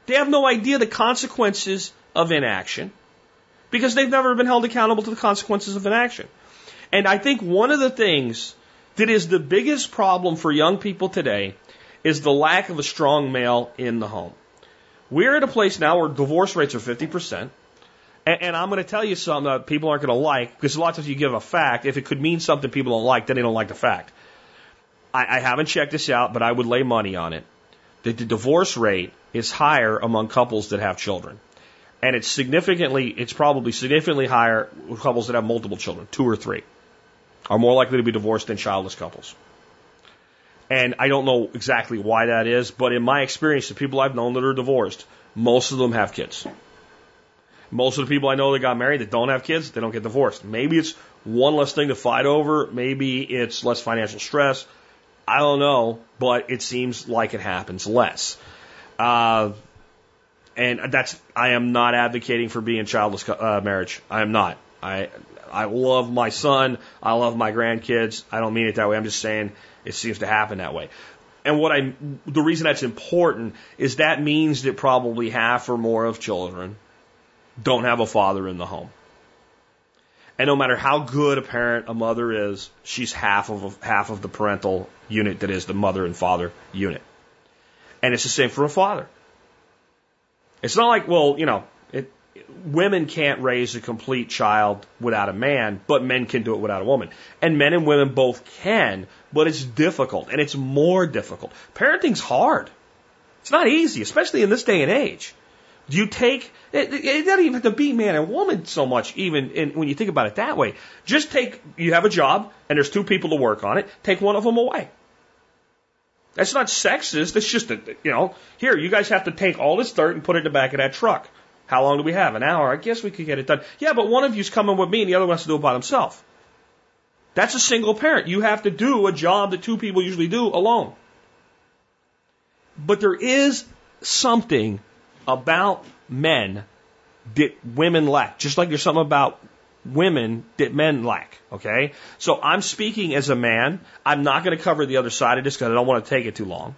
They have no idea the consequences of inaction because they've never been held accountable to the consequences of inaction. And I think one of the things that is the biggest problem for young people today is the lack of a strong male in the home. We're at a place now where divorce rates are 50%. And, and I'm going to tell you something that people aren't going to like because a lot of times you give a fact. If it could mean something people don't like, then they don't like the fact. I, I haven't checked this out, but I would lay money on it. That the divorce rate is higher among couples that have children. And it's significantly, it's probably significantly higher with couples that have multiple children, two or three, are more likely to be divorced than childless couples. And I don't know exactly why that is, but in my experience, the people I've known that are divorced, most of them have kids. Most of the people I know that got married that don't have kids, they don't get divorced. Maybe it's one less thing to fight over. Maybe it's less financial stress. I don't know, but it seems like it happens less. Uh, and that's I am not advocating for being childless uh, marriage. I am not. I I love my son. I love my grandkids. I don't mean it that way. I'm just saying it seems to happen that way. And what I the reason that's important is that means that probably half or more of children don't have a father in the home. And no matter how good a parent a mother is, she's half of a, half of the parental unit that is the mother and father unit. And it's the same for a father. It's not like, well, you know, it, women can't raise a complete child without a man, but men can do it without a woman. And men and women both can, but it's difficult and it's more difficult. Parenting's hard. It's not easy, especially in this day and age. Do you take it, it doesn't even have to be man and woman so much, even in, when you think about it that way. Just take you have a job and there's two people to work on it. Take one of them away. That's not sexist. That's just, a, you know, here, you guys have to take all this dirt and put it in the back of that truck. How long do we have? An hour? I guess we could get it done. Yeah, but one of you's coming with me and the other one has to do it by himself. That's a single parent. You have to do a job that two people usually do alone. But there is something about men that women lack, just like there's something about women that men lack. Okay? So I'm speaking as a man. I'm not going to cover the other side of this because I don't want to take it too long.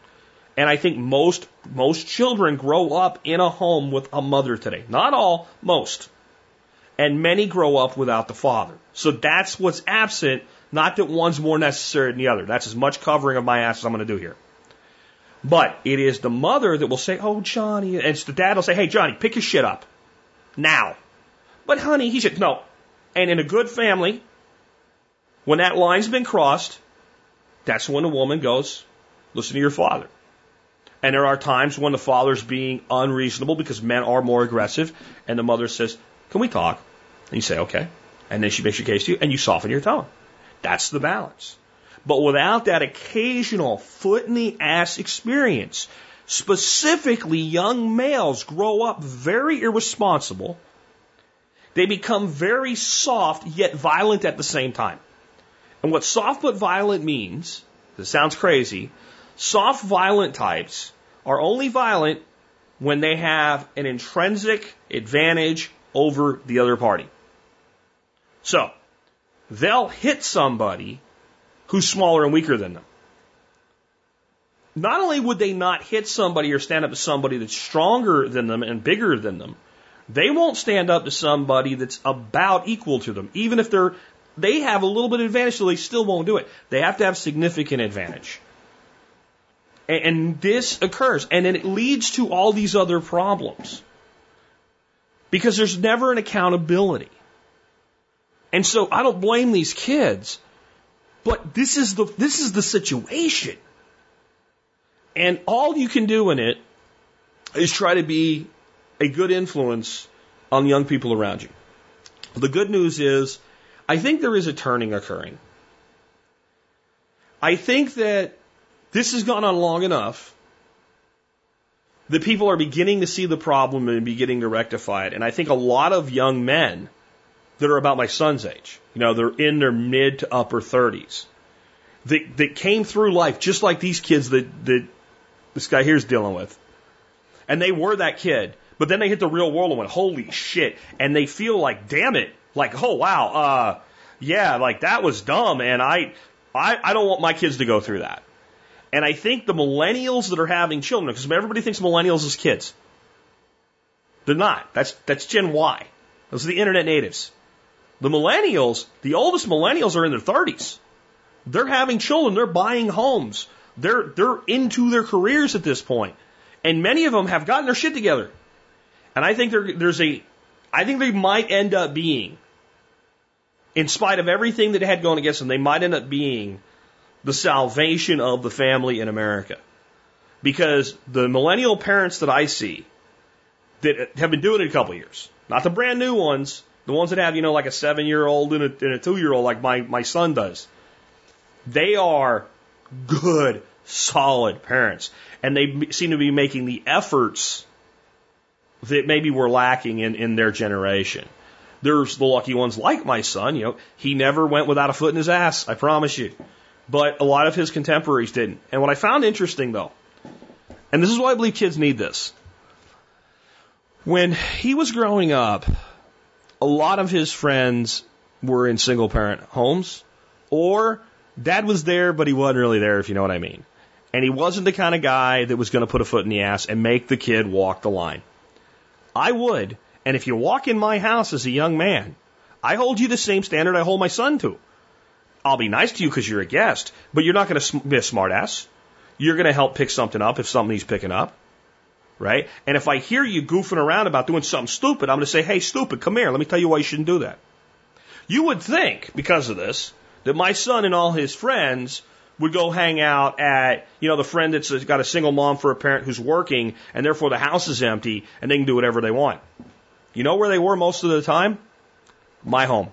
And I think most, most children grow up in a home with a mother today. Not all, most. And many grow up without the father. So that's what's absent, not that one's more necessary than the other. That's as much covering of my ass as I'm going to do here. But it is the mother that will say, Oh, Johnny, and it's the dad will say, Hey, Johnny, pick your shit up. Now. But honey, he said, No, and in a good family, when that line's been crossed, that's when the woman goes, listen to your father. And there are times when the father's being unreasonable because men are more aggressive, and the mother says, Can we talk? And you say, Okay. And then she makes your case to you, and you soften your tone. That's the balance. But without that occasional foot in the ass experience, specifically young males grow up very irresponsible They become very soft yet violent at the same time. And what soft but violent means, this sounds crazy, soft violent types are only violent when they have an intrinsic advantage over the other party. So, they'll hit somebody who's smaller and weaker than them. Not only would they not hit somebody or stand up to somebody that's stronger than them and bigger than them, they won't stand up to somebody that's about equal to them, even if they're they have a little bit of advantage, so they still won't do it. They have to have significant advantage. And, and this occurs, and then it leads to all these other problems because there's never an accountability. And so I don't blame these kids, but this is the this is the situation. And all you can do in it is try to be a good influence on young people around you. The good news is I think there is a turning occurring. I think that this has gone on long enough that people are beginning to see the problem and beginning to rectify it. And I think a lot of young men that are about my son's age, you know, they're in their mid to upper 30s, that, that came through life just like these kids that, that this guy here's dealing with. And they were that kid. But then they hit the real world and went, holy shit. And they feel like, damn it, like, oh wow, uh, yeah, like that was dumb, and I, I, I don't want my kids to go through that. And I think the millennials that are having children, because everybody thinks millennials is kids. They're not. That's that's Gen Y. Those are the internet natives. The millennials, the oldest millennials are in their 30s. They're having children. They're buying homes. They're they're into their careers at this point, and many of them have gotten their shit together. And I think there, there's a, I think they might end up being in spite of everything that had gone against them, they might end up being the salvation of the family in America. Because the millennial parents that I see that have been doing it a couple years, not the brand new ones, the ones that have, you know, like a seven year old and a, and a two year old like my, my son does, they are good, solid parents. And they seem to be making the efforts that maybe were lacking in, in their generation. There's the lucky ones like my son, you know, he never went without a foot in his ass, I promise you. But a lot of his contemporaries didn't. And what I found interesting though, and this is why I believe kids need this. When he was growing up, a lot of his friends were in single parent homes, or dad was there, but he wasn't really there, if you know what I mean. And he wasn't the kind of guy that was going to put a foot in the ass and make the kid walk the line. I would, and if you walk in my house as a young man, I hold you the same standard I hold my son to. I'll be nice to you because you're a guest, but you're not going to be a smartass. You're going to help pick something up if something he's picking up. Right? And if I hear you goofing around about doing something stupid, I'm going to say, hey, stupid, come here. Let me tell you why you shouldn't do that. You would think, because of this, that my son and all his friends would go hang out at, you know, the friend that's got a single mom for a parent who's working and therefore the house is empty and they can do whatever they want. You know where they were most of the time? My home.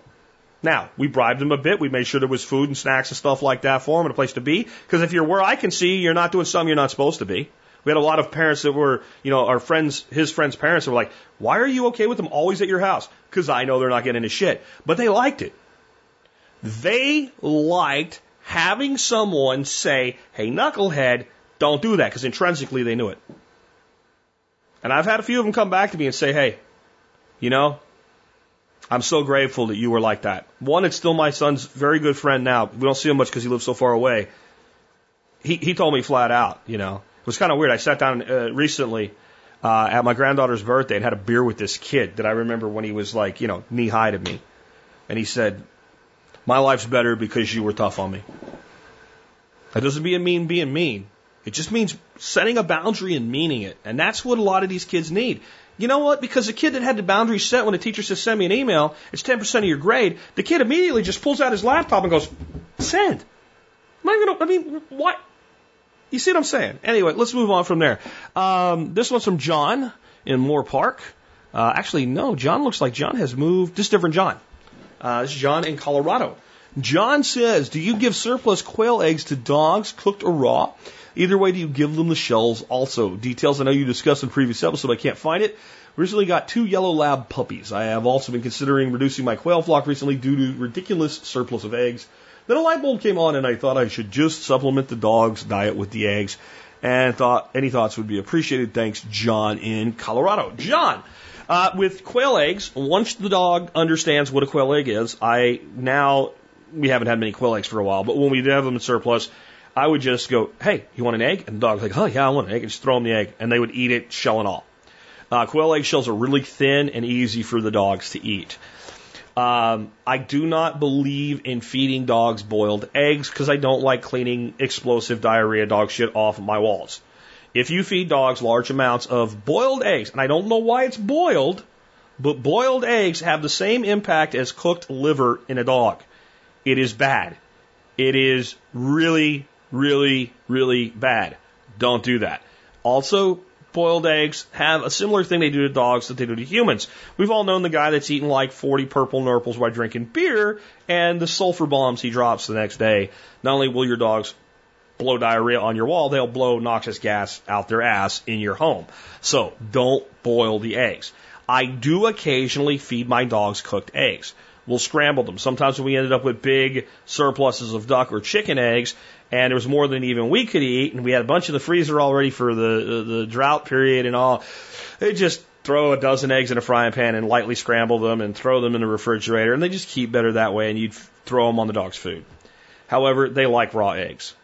Now, we bribed them a bit. We made sure there was food and snacks and stuff like that for them and a place to be. Because if you're where I can see, you're not doing something you're not supposed to be. We had a lot of parents that were, you know, our friends, his friends' parents were like, why are you okay with them always at your house? Because I know they're not getting into shit. But they liked it. They liked having someone say, hey, knucklehead, don't do that. Because intrinsically they knew it. And I've had a few of them come back to me and say, hey, you know, I'm so grateful that you were like that. One, it's still my son's very good friend now. We don't see him much because he lives so far away. He, he told me flat out, you know, was kind of weird. I sat down uh, recently uh, at my granddaughter's birthday and had a beer with this kid that I remember when he was like, you know, knee high to me. And he said, My life's better because you were tough on me. That doesn't mean mean being mean. It just means setting a boundary and meaning it. And that's what a lot of these kids need. You know what? Because the kid that had the boundary set when the teacher says send me an email, it's 10% of your grade, the kid immediately just pulls out his laptop and goes, send. Am I gonna, I mean, what? You see what I'm saying? Anyway, let's move on from there. Um, this one's from John in Moore Park. Uh, actually, no, John looks like John has moved. This is different John. Uh, this is John in Colorado. John says, do you give surplus quail eggs to dogs, cooked or raw? Either way, do you give them the shells also? Details I know you discussed in previous episode, I can't find it. Recently got two yellow lab puppies. I have also been considering reducing my quail flock recently due to ridiculous surplus of eggs. Then a light bulb came on and I thought I should just supplement the dog's diet with the eggs and thought any thoughts would be appreciated. Thanks, John in Colorado. John, uh, with quail eggs, once the dog understands what a quail egg is, I now, we haven't had many quail eggs for a while, but when we did have them in surplus, I would just go, hey, you want an egg? And the dog's like, oh yeah, I want an egg, and just throw them the egg, and they would eat it, shell and all. Uh, quail egg shells are really thin and easy for the dogs to eat. Um, I do not believe in feeding dogs boiled eggs because I don't like cleaning explosive diarrhea dog shit off my walls. If you feed dogs large amounts of boiled eggs, and I don't know why it's boiled, but boiled eggs have the same impact as cooked liver in a dog. It is bad. It is really, really, really bad. Don't do that. Also, boiled eggs have a similar thing they do to dogs that they do to humans. We've all known the guy that's eaten like 40 purple nurples while drinking beer and the sulfur bombs he drops the next day. Not only will your dogs blow diarrhea on your wall, they'll blow noxious gas out their ass in your home. So don't boil the eggs. I do occasionally feed my dogs cooked eggs. We'll scramble them. Sometimes we ended up with big surpluses of duck or chicken eggs, and there was more than even we could eat, and we had a bunch in the freezer already for the the, drought period and all. They just throw a dozen eggs in a frying pan and lightly scramble them and throw them in the refrigerator, and they just keep better that way, and you'd throw them on the dog's food. However, they like raw eggs.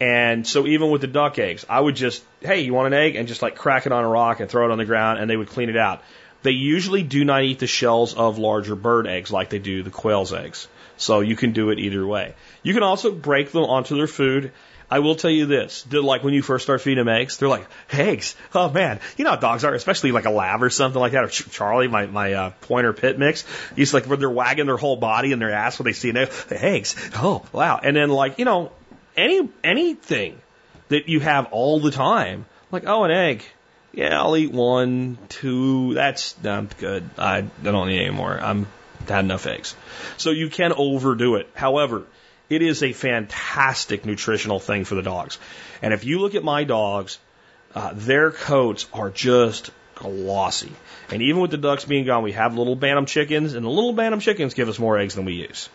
And so even with the duck eggs, I would just, hey, you want an egg? And just like crack it on a rock and throw it on the ground and they would clean it out. They usually do not eat the shells of larger bird eggs like they do the quail's eggs. So you can do it either way. You can also break them onto their food. I will tell you this, like when you first start feeding them eggs, they're like, eggs? Oh man, you know how dogs are, especially like a lab or something like that, or Charlie, my, my, uh, pointer pit mix. He's like, when they're wagging their whole body and their ass when they see an egg, eggs. Oh, wow. And then like, you know, any, anything that you have all the time, like, oh, an egg yeah, I'll eat one, two. That's I'm good. I, I don't need any more. I'm had enough eggs. So you can overdo it. However, it is a fantastic nutritional thing for the dogs. And if you look at my dogs, uh, their coats are just glossy. And even with the ducks being gone, we have little bantam chickens, and the little bantam chickens give us more eggs than we use.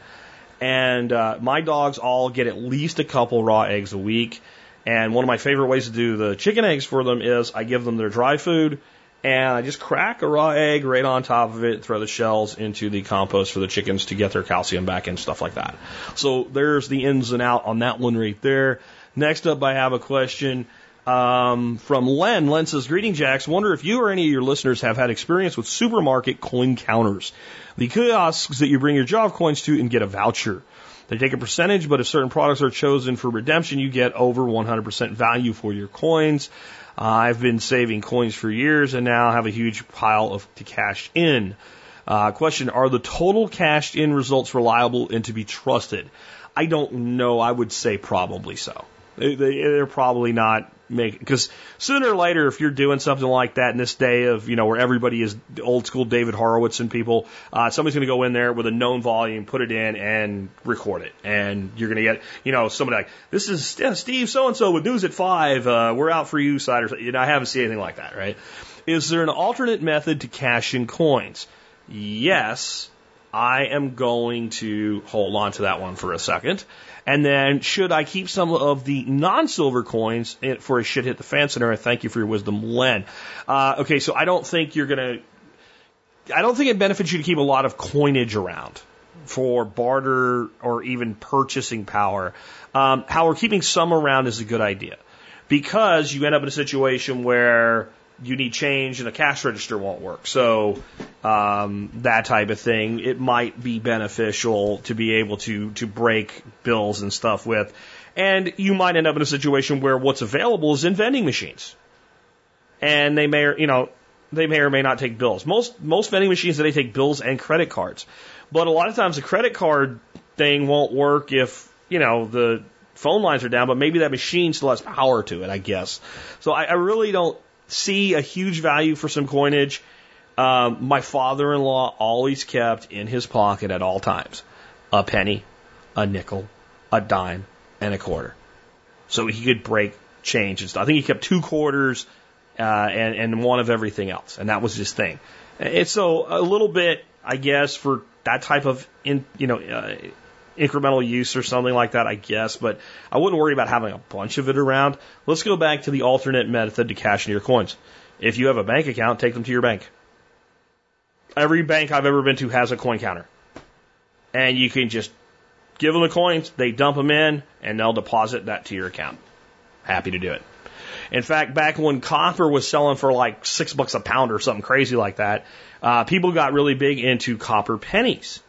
And uh, my dogs all get at least a couple raw eggs a week. And one of my favorite ways to do the chicken eggs for them is I give them their dry food and I just crack a raw egg right on top of it, throw the shells into the compost for the chickens to get their calcium back and stuff like that. So there's the ins and out on that one right there. Next up, I have a question um, from Len. Len says, Greeting, Jacks. Wonder if you or any of your listeners have had experience with supermarket coin counters. The kiosks that you bring your job coins to and get a voucher. They take a percentage, but if certain products are chosen for redemption, you get over 100% value for your coins. Uh, I've been saving coins for years and now have a huge pile of to cash in. Uh, question: Are the total cashed in results reliable and to be trusted? I don't know. I would say probably so. They, they're probably not make because sooner or later, if you're doing something like that in this day of you know where everybody is old school David Horowitz and people, uh, somebody's going to go in there with a known volume, put it in, and record it, and you're going to get you know somebody like this is Steve so and so with news at five. Uh, we're out for you, side or you know I haven't seen anything like that, right? Is there an alternate method to cash in coins? Yes, I am going to hold on to that one for a second. And then, should I keep some of the non-silver coins for a shit hit the fan scenario? Thank you for your wisdom, Len. Uh, okay, so I don't think you're gonna. I don't think it benefits you to keep a lot of coinage around for barter or even purchasing power. Um, however, keeping some around is a good idea because you end up in a situation where you need change and a cash register won't work. So um, that type of thing, it might be beneficial to be able to to break bills and stuff with. And you might end up in a situation where what's available is in vending machines, and they may, you know, they may or may not take bills. Most most vending machines they take bills and credit cards, but a lot of times the credit card thing won't work if you know the phone lines are down, but maybe that machine still has power to it, I guess. So I, I really don't see a huge value for some coinage. Um, my father in law always kept in his pocket at all times a penny, a nickel, a dime, and a quarter. So he could break change and stuff. I think he kept two quarters uh, and, and one of everything else, and that was his thing. And so a little bit, I guess, for that type of in, you know uh, incremental use or something like that, I guess. But I wouldn't worry about having a bunch of it around. Let's go back to the alternate method to cash in your coins. If you have a bank account, take them to your bank. Every bank I've ever been to has a coin counter. And you can just give them the coins, they dump them in, and they'll deposit that to your account. Happy to do it. In fact, back when copper was selling for like six bucks a pound or something crazy like that, uh, people got really big into copper pennies.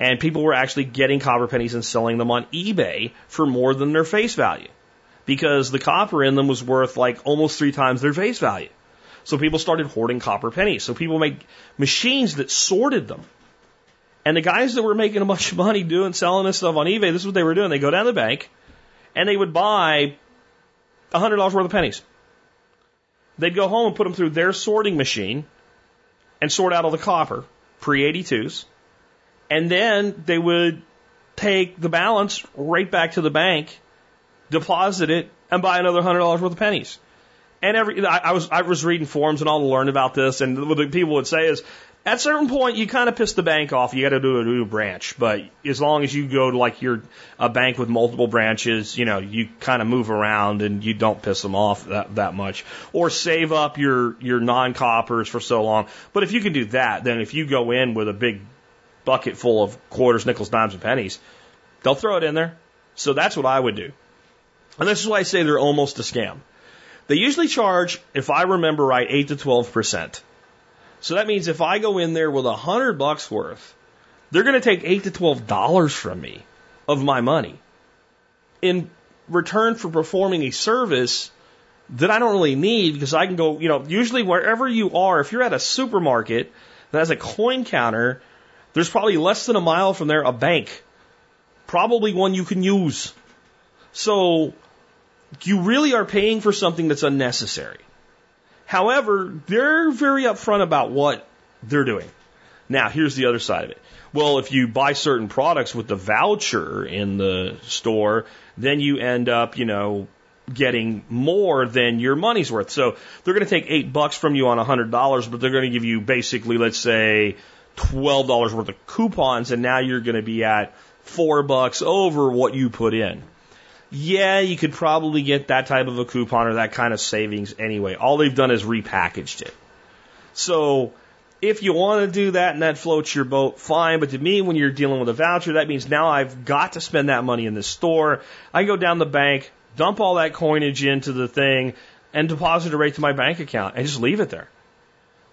And people were actually getting copper pennies and selling them on eBay for more than their face value. Because the copper in them was worth like almost three times their face value. So people started hoarding copper pennies. So people made machines that sorted them. And the guys that were making a bunch of money doing selling this stuff on eBay, this is what they were doing. They go down to the bank and they would buy a $100 worth of pennies. They'd go home and put them through their sorting machine and sort out all the copper, pre 82s. And then they would take the balance right back to the bank, deposit it, and buy another $100 worth of pennies. And every, I, I was, I was reading forums and all to learn about this, and what the people would say is, at a certain point, you kind of piss the bank off. You got to do a new branch, but as long as you go to like your a bank with multiple branches, you know, you kind of move around and you don't piss them off that that much, or save up your your non coppers for so long. But if you can do that, then if you go in with a big bucket full of quarters, nickels, dimes, and pennies, they'll throw it in there. So that's what I would do. And this is why I say they're almost a scam. They usually charge, if I remember right, eight to twelve percent. So that means if I go in there with a hundred bucks worth, they're going to take eight to twelve dollars from me of my money in return for performing a service that I don't really need because I can go, you know, usually wherever you are, if you're at a supermarket that has a coin counter, there's probably less than a mile from there a bank, probably one you can use. So you really are paying for something that's unnecessary. However, they're very upfront about what they're doing. Now, here's the other side of it. Well, if you buy certain products with the voucher in the store, then you end up, you know, getting more than your money's worth. So they're going to take eight bucks from you on a hundred dollars, but they're going to give you basically, let's say, twelve dollars worth of coupons, and now you're going to be at four bucks over what you put in yeah, you could probably get that type of a coupon or that kind of savings anyway. All they've done is repackaged it. So if you want to do that and that floats your boat, fine. But to me, when you're dealing with a voucher, that means now I've got to spend that money in the store. I go down the bank, dump all that coinage into the thing, and deposit it right to my bank account and just leave it there.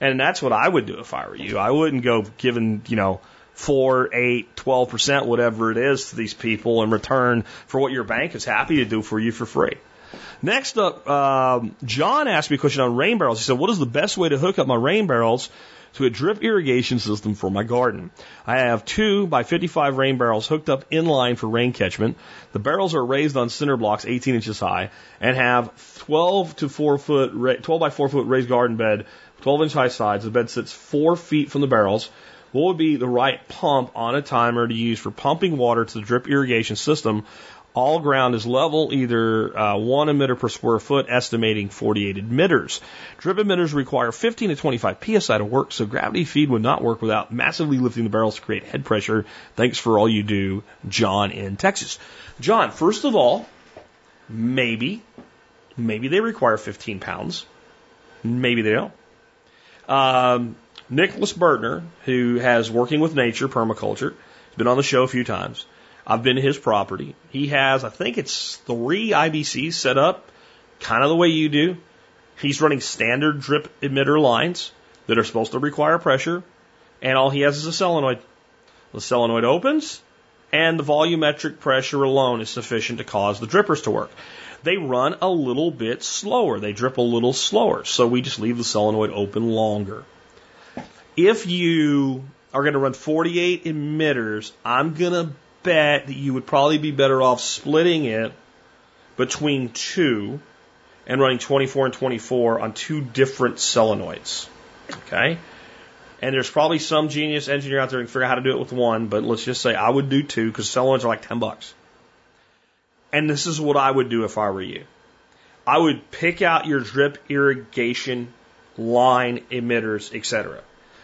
And that's what I would do if I were you. I wouldn't go giving, you know, four, eight, twelve percent, whatever it is to these people in return for what your bank is happy to do for you for free. Next up, um, John asked me a question on rain barrels. He said, "What is the best way to hook up my rain barrels to a drip irrigation system for my garden? I have two by 55 rain barrels hooked up in line for rain catchment. The barrels are raised on cinder blocks 18 inches high and have 12 to 4 foot, 12 by 4 foot raised garden bed, 12 inch high sides. The bed sits 4 feet from the barrels." what would be the right pump on a timer to use for pumping water to the drip irrigation system. All ground is level, either uh, one emitter per square foot, estimating 48 emitters. Drip emitters require 15 to 25 psi to work, so gravity feed would not work without massively lifting the barrels to create head pressure. Thanks for all you do, John in Texas. John, first of all, maybe, maybe they require 15 pounds. Maybe they don't. Um, Nicholas Burtner, who has Working with Nature Permaculture, has been on the show a few times. I've been to his property. He has, I think it's three IBCs set up, kind of the way you do. He's running standard drip emitter lines that are supposed to require pressure, and all he has is a solenoid. The solenoid opens, and the volumetric pressure alone is sufficient to cause the drippers to work. They run a little bit slower. They drip a little slower, so we just leave the solenoid open longer if you are going to run 48 emitters, I'm going to bet that you would probably be better off splitting it between two and running 24 and 24 on two different solenoids. Okay? And there's probably some genius engineer out there who can figure out how to do it with one, but let's just say I would do two because solenoids are like 10 bucks. And this is what I would do if I were you. I would pick out your drip irrigation line emitters, etc.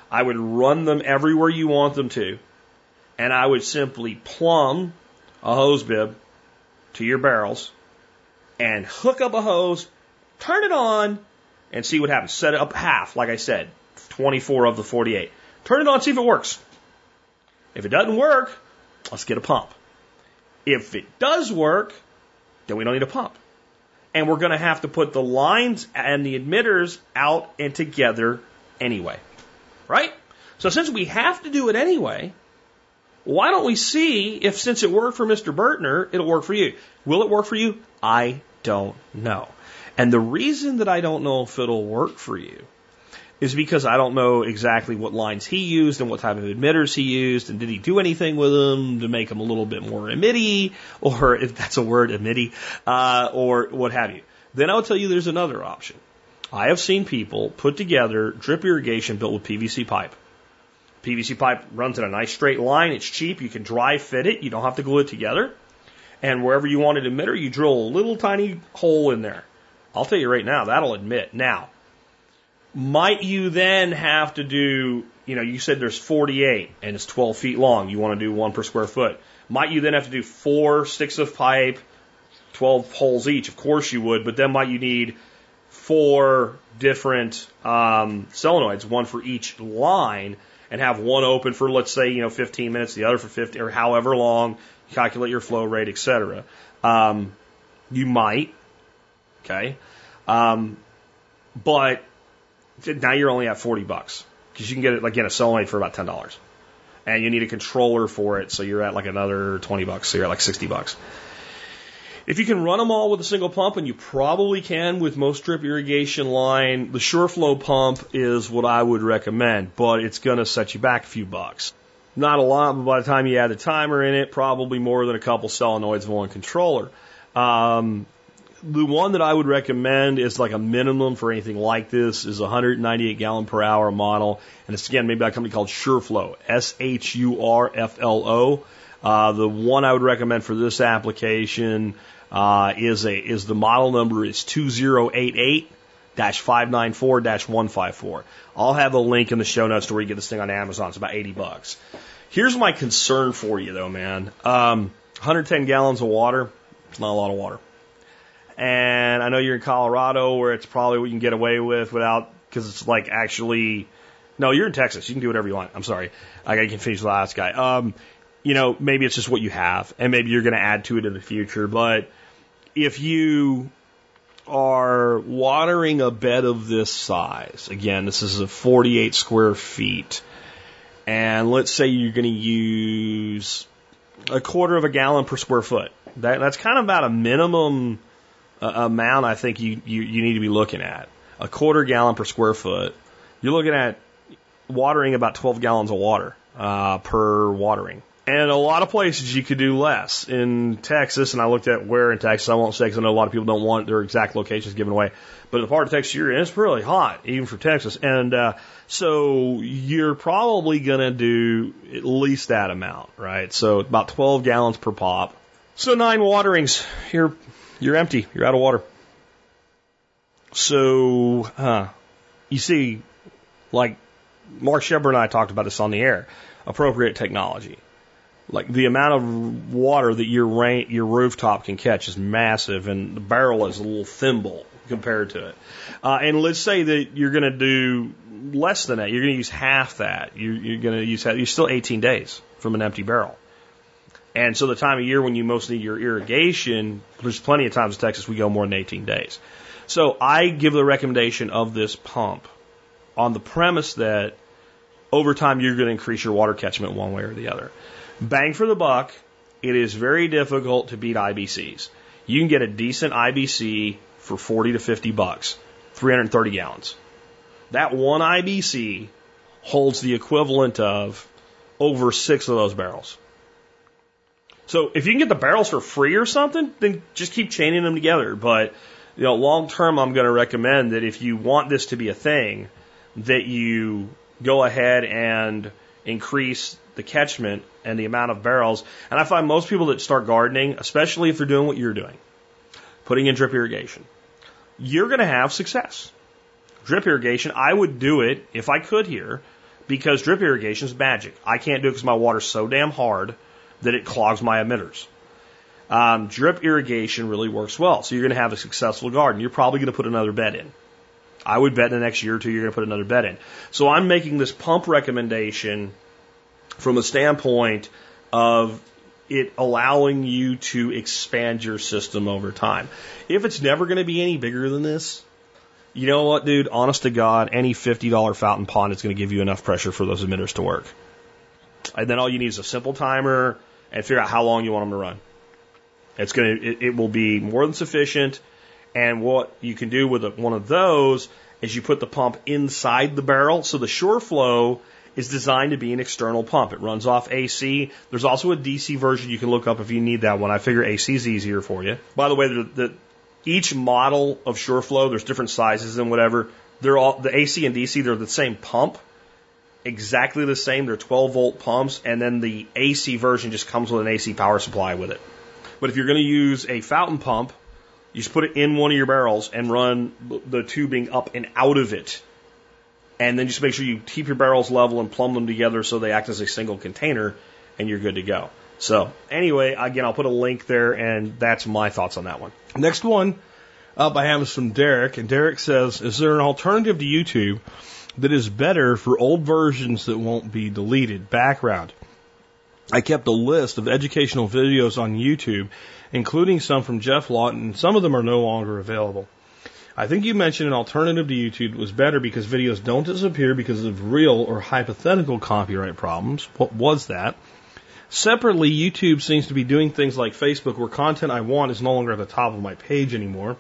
I would run them everywhere you want them to, and I would simply plumb a hose bib to your barrels and hook up a hose, turn it on, and see what happens. Set it up half, like I said, 24 of the 48. Turn it on, see if it works. If it doesn't work, let's get a pump. If it does work, then we don't need a pump. And we're going to have to put the lines and the emitters out and together anyway. Right? So since we have to do it anyway, why don't we see if since it worked for Mr. Burtner, it'll work for you? Will it work for you? I don't know. And the reason that I don't know if it'll work for you is because I don't know exactly what lines he used and what type of emitters he used, and did he do anything with them to make them a little bit more emitty, or if that's a word, emitty, uh, or what have you. Then I'll tell you there's another option. I have seen people put together drip irrigation built with PVC pipe. PVC pipe runs in a nice straight line. It's cheap. You can dry fit it. You don't have to glue it together. And wherever you want an emitter, you drill a little tiny hole in there. I'll tell you right now, that'll admit. Now, might you then have to do, you know, you said there's 48 and it's 12 feet long. You want to do one per square foot. Might you then have to do four sticks of pipe, 12 holes each? Of course you would, but then might you need four different um, solenoids, one for each line, and have one open for, let's say, you know, 15 minutes, the other for 50 or however long, You calculate your flow rate, etc. Um, you might, okay, um, but now you're only at 40 bucks because you can get it like in a solenoid for about $10. And you need a controller for it, so you're at like another 20 bucks, so you're at like 60 bucks. If you can run them all with a single pump, and you probably can with most drip irrigation line, the Shurflo pump is what I would recommend, but it's going to set you back a few bucks. Not a lot, but by the time you add the timer in it, probably more than a couple solenoids and one controller. Um, the one that I would recommend is like a minimum for anything like this is a 198 gallon per hour model, and it's again made by a company called Shurflo, S H U R F L O. Uh, the one I would recommend for this application uh, is a is the model number is 2088 594 154. I'll have a link in the show notes to where you get this thing on Amazon. It's about 80 bucks. Here's my concern for you though, man. Um, 110 gallons of water. It's not a lot of water. And I know you're in Colorado where it's probably what you can get away with without, because it's like actually, no, you're in Texas. You can do whatever you want. I'm sorry. I can finish the last guy. Um, you know, maybe it's just what you have and maybe you're going to add to it in the future. But if you are watering a bed of this size, again, this is a 48 square feet, and let's say you're going to use a quarter of a gallon per square foot. That, that's kind of about a minimum amount I think you, you, you need to be looking at. A quarter gallon per square foot. You're looking at watering about 12 gallons of water uh, per watering. And a lot of places you could do less. In Texas, and I looked at where in Texas, I won't say because I know a lot of people don't want their exact locations given away. But the part of Texas you're in, it's really hot, even for Texas. And uh, so you're probably going to do at least that amount, right? So about 12 gallons per pop. So nine waterings. You're you're empty. You're out of water. So, uh, you see, like Mark Shepard and I talked about this on the air. Appropriate technology. Like the amount of water that your rain, your rooftop can catch is massive, and the barrel is a little thimble compared to it. Uh, and let's say that you're going to do less than that. You're going to use half that. You're, you're going to use that. You're still 18 days from an empty barrel. And so the time of year when you most need your irrigation, there's plenty of times in Texas we go more than 18 days. So I give the recommendation of this pump on the premise that over time you're going to increase your water catchment one way or the other. Bang for the buck, it is very difficult to beat IBCs. You can get a decent IBC for 40 to 50 bucks, 330 gallons. That one IBC holds the equivalent of over six of those barrels. So if you can get the barrels for free or something, then just keep chaining them together. But you know, long term, I'm going to recommend that if you want this to be a thing, that you go ahead and increase the catchment and the amount of barrels. And I find most people that start gardening, especially if they're doing what you're doing, putting in drip irrigation, you're going to have success. Drip irrigation, I would do it if I could here because drip irrigation is magic. I can't do it because my water's so damn hard that it clogs my emitters. Um, drip irrigation really works well. So you're going to have a successful garden. You're probably going to put another bed in. I would bet in the next year or two you're going to put another bed in. So I'm making this pump recommendation from a standpoint of it allowing you to expand your system over time. If it's never going to be any bigger than this, you know what, dude? Honest to God, any $50 fountain pond is going to give you enough pressure for those emitters to work. And then all you need is a simple timer and figure out how long you want them to run. It's going to, it, it will be more than sufficient. And what you can do with one of those is you put the pump inside the barrel. So the Shurflo is designed to be an external pump. It runs off AC. There's also a DC version you can look up if you need that one. I figure AC is easier for you. By the way, the, the each model of Shurflo, there's different sizes and whatever. They're all the AC and DC. They're the same pump, exactly the same. They're 12 volt pumps, and then the AC version just comes with an AC power supply with it. But if you're going to use a fountain pump, you just put it in one of your barrels and run the tubing up and out of it. And then just make sure you keep your barrels level and plumb them together so they act as a single container and you're good to go. So anyway, again, I'll put a link there and that's my thoughts on that one. Next one up I have is from Derek, and Derek says, "Is there an alternative to YouTube that is better for old versions that won't be deleted?" Background: I kept a list of educational videos on YouTube, including some from Geoff Lawton, and some of them are no longer available. I think you mentioned an alternative to YouTube was better because videos don't disappear because of real or hypothetical copyright problems. What was that? Separately, YouTube seems to be doing things like Facebook where content I want is no longer at the top of my page anymore.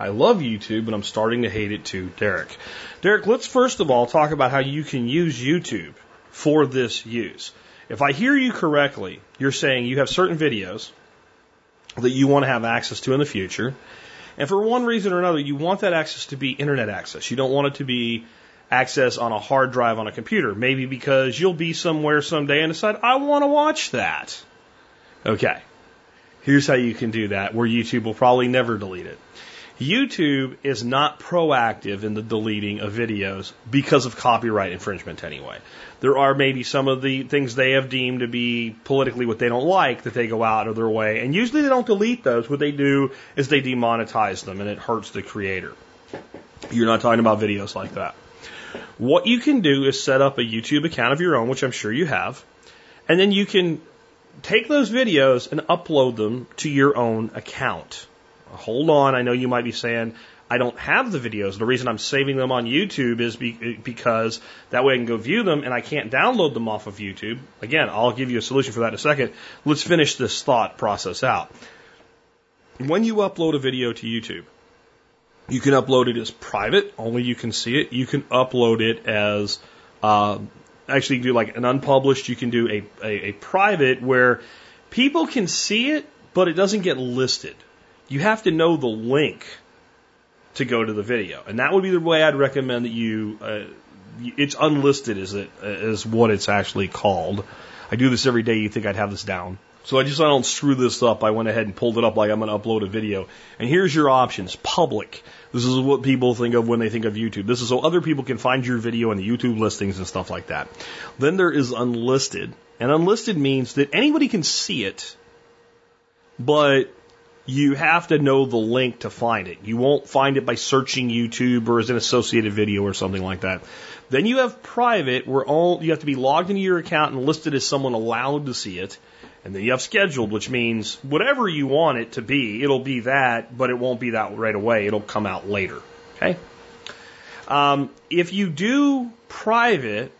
I love YouTube, but I'm starting to hate it too. Derek. Derek, let's first of all talk about how you can use YouTube for this use. If I hear you correctly, you're saying you have certain videos that you want to have access to in the future. And for one reason or another, you want that access to be internet access. You don't want it to be access on a hard drive on a computer. Maybe because you'll be somewhere someday and decide, I want to watch that. Okay. Here's how you can do that, where YouTube will probably never delete it. YouTube is not proactive in the deleting of videos because of copyright infringement anyway. There are maybe some of the things they have deemed to be politically what they don't like that they go out of their way. And usually they don't delete those. What they do is they demonetize them and it hurts the creator. You're not talking about videos like that. What you can do is set up a YouTube account of your own, which I'm sure you have, and then you can take those videos and upload them to your own account. Hold on, I know you might be saying, I don't have the videos. The reason I'm saving them on YouTube is be, because that way I can go view them and I can't download them off of YouTube. Again, I'll give you a solution for that in a second. Let's finish this thought process out. When you upload a video to YouTube, you can upload it as private, only you can see it. You can upload it as uh, actually do like an unpublished. You can do a, a, a private where people can see it, but it doesn't get listed. You have to know the link to go to the video, and that would be the way I'd recommend that you. Uh, it's unlisted, is it is what it's actually called. I do this every day. You think I'd have this down? So I just I don't screw this up, I went ahead and pulled it up like I'm going to upload a video. And here's your options: public. This is what people think of when they think of YouTube. This is so other people can find your video in the YouTube listings and stuff like that. Then there is unlisted, and unlisted means that anybody can see it, but you have to know the link to find it. You won't find it by searching YouTube or as an associated video or something like that. Then you have private, where all you have to be logged into your account and listed as someone allowed to see it. And then you have scheduled, which means whatever you want it to be, it'll be that, but it won't be that right away. It'll come out later. Okay? Um, if you do private,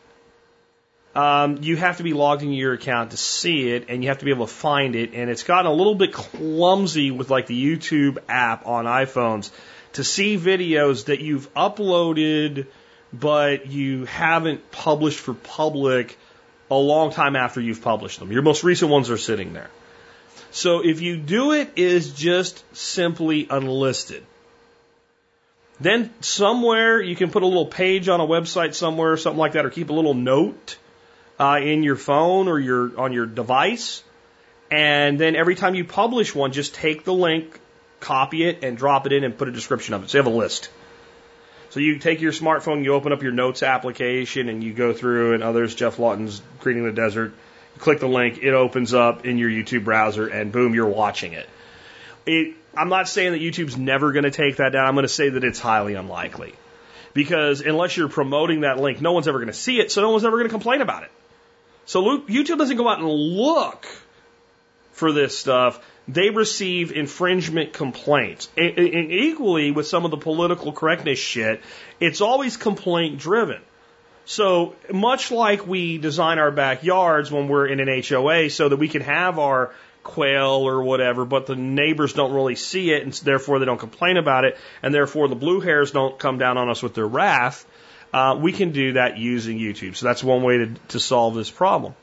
um, you have to be logged into your account to see it, and you have to be able to find it. And it's gotten a little bit clumsy with like the YouTube app on iPhones to see videos that you've uploaded, but you haven't published for public a long time after you've published them. Your most recent ones are sitting there. So if you do it is just simply unlisted. Then somewhere you can put a little page on a website somewhere, something like that, or keep a little note uh, in your phone or your on your device. And then every time you publish one, just take the link, copy it, and drop it in and put a description of it. So you have a list. So you take your smartphone, you open up your notes application, and you go through, and others, Geoff Lawton's Greening the Desert. You click the link, it opens up in your YouTube browser, and boom, you're watching it. It I'm not saying that YouTube's never going to take that down. I'm going to say that it's highly unlikely. Because unless you're promoting that link, no one's ever going to see it, so no one's ever going to complain about it. So YouTube doesn't go out and look for this stuff. They receive infringement complaints. And equally with some of the political correctness shit, it's always complaint driven. So much like we design our backyards when we're in an HOA so that we can have our quail or whatever, but the neighbors don't really see it, and therefore they don't complain about it, and therefore the blue hairs don't come down on us with their wrath. Uh, we can do that using YouTube. So that's one way to, to solve this problem.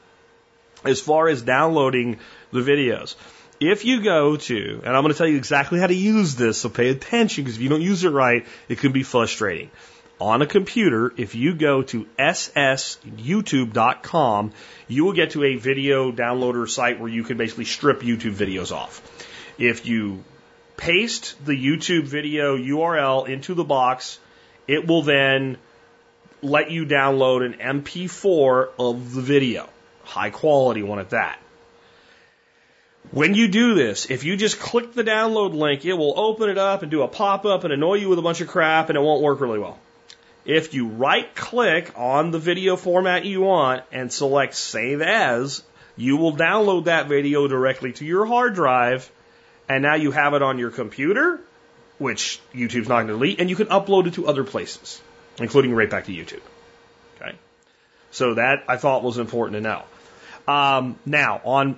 As far as downloading the videos, if you go to, and I'm going to tell you exactly how to use this, so pay attention because if you don't use it right, it can be frustrating on a computer, if you go to ssyoutube.com, you will get to a video downloader site where you can basically strip YouTube videos off. If you paste the YouTube video URL into the box, it will then let you download an MP4 of the video. High quality one at that. When you do this, if you just click the download link, it will open it up and do a pop up and annoy you with a bunch of crap and it won't work really well. If you right click on the video format you want and select save as, you will download that video directly to your hard drive and now you have it on your computer, which YouTube's not going to delete, and you can upload it to other places, including right back to YouTube. Okay. So that I thought was important to know. Um, now on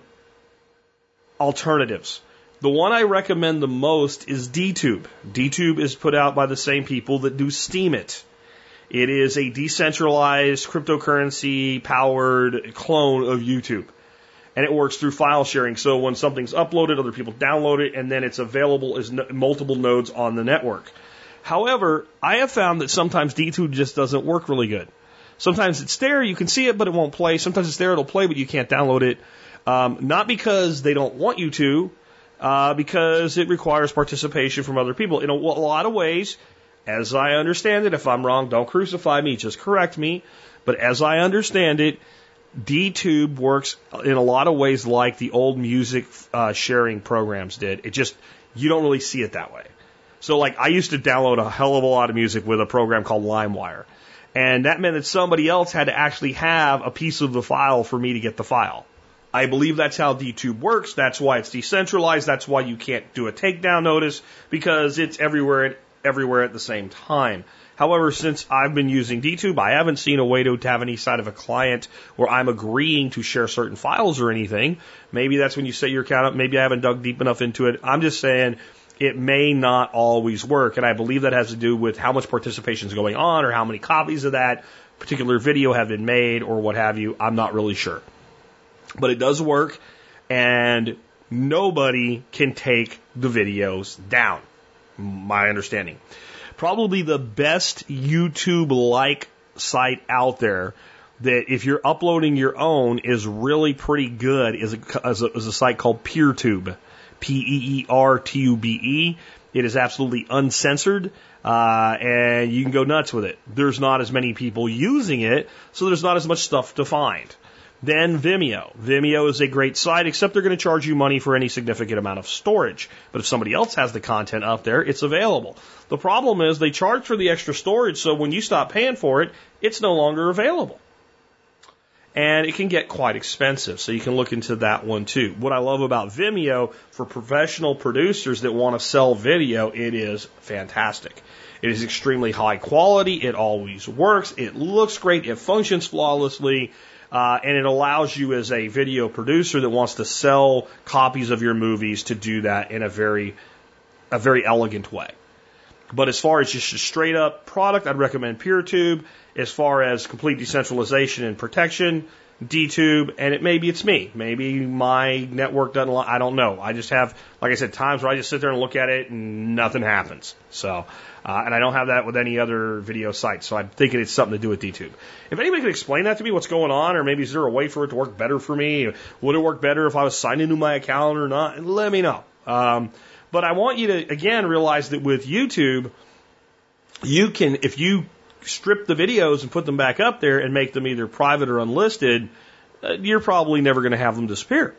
alternatives. The one I recommend the most is DTube. DTube is put out by the same people that do Steemit. It is a decentralized cryptocurrency powered clone of YouTube. And it works through file sharing. So when something's uploaded, other people download it, and then it's available as no multiple nodes on the network. However, I have found that sometimes DTube just doesn't work really good. Sometimes it's there, you can see it, but it won't play. Sometimes it's there, it'll play, but you can't download it. Um, not because they don't want you to, uh, because it requires participation from other people. In a, a lot of ways, as I understand it, if I'm wrong, don't crucify me, just correct me. But as I understand it, DTube works in a lot of ways like the old music uh, sharing programs did. It just, you don't really see it that way. So, like, I used to download a hell of a lot of music with a program called LimeWire. And that meant that somebody else had to actually have a piece of the file for me to get the file. I believe that's how DTube works. That's why it's decentralized. That's why you can't do a takedown notice because it's everywhere everywhere at the same time. However, since I've been using DTube, I haven't seen a way to have any side of a client where I'm agreeing to share certain files or anything. Maybe that's when you set your account up. Maybe I haven't dug deep enough into it. I'm just saying it may not always work. And I believe that has to do with how much participation is going on or how many copies of that particular video have been made or what have you. I'm not really sure. But it does work and nobody can take the videos down my understanding. Probably the best YouTube like site out there that if you're uploading your own is really pretty good is a, is a, is a site called PeerTube. P E E R T U B E. It is absolutely uncensored, uh, and you can go nuts with it. There's not as many people using it, so there's not as much stuff to find. Then Vimeo. Vimeo is a great site, except they're going to charge you money for any significant amount of storage. But if somebody else has the content up there, it's available. The problem is they charge for the extra storage, so when you stop paying for it, it's no longer available. And it can get quite expensive, so you can look into that one too. What I love about Vimeo for professional producers that want to sell video, it is fantastic. It is extremely high quality. It always works. It looks great. It functions flawlessly. Uh, and it allows you as a video producer that wants to sell copies of your movies to do that in a very, a very elegant way. But as far as just a straight up product, I'd recommend PeerTube. As far as complete decentralization and protection, DTube, and it maybe it's me. Maybe my network doesn't. I don't know. I just have, like I said, times where I just sit there and look at it and nothing happens. So, uh, and I don't have that with any other video site. So I'm thinking it's something to do with DTube. If anybody could explain that to me, what's going on, or maybe is there a way for it to work better for me? Would it work better if I was signed into my account or not? Let me know. Um, but I want you to again realize that with YouTube, you can if you strip the videos and put them back up there and make them either private or unlisted, uh, you're probably never going to have them disappear.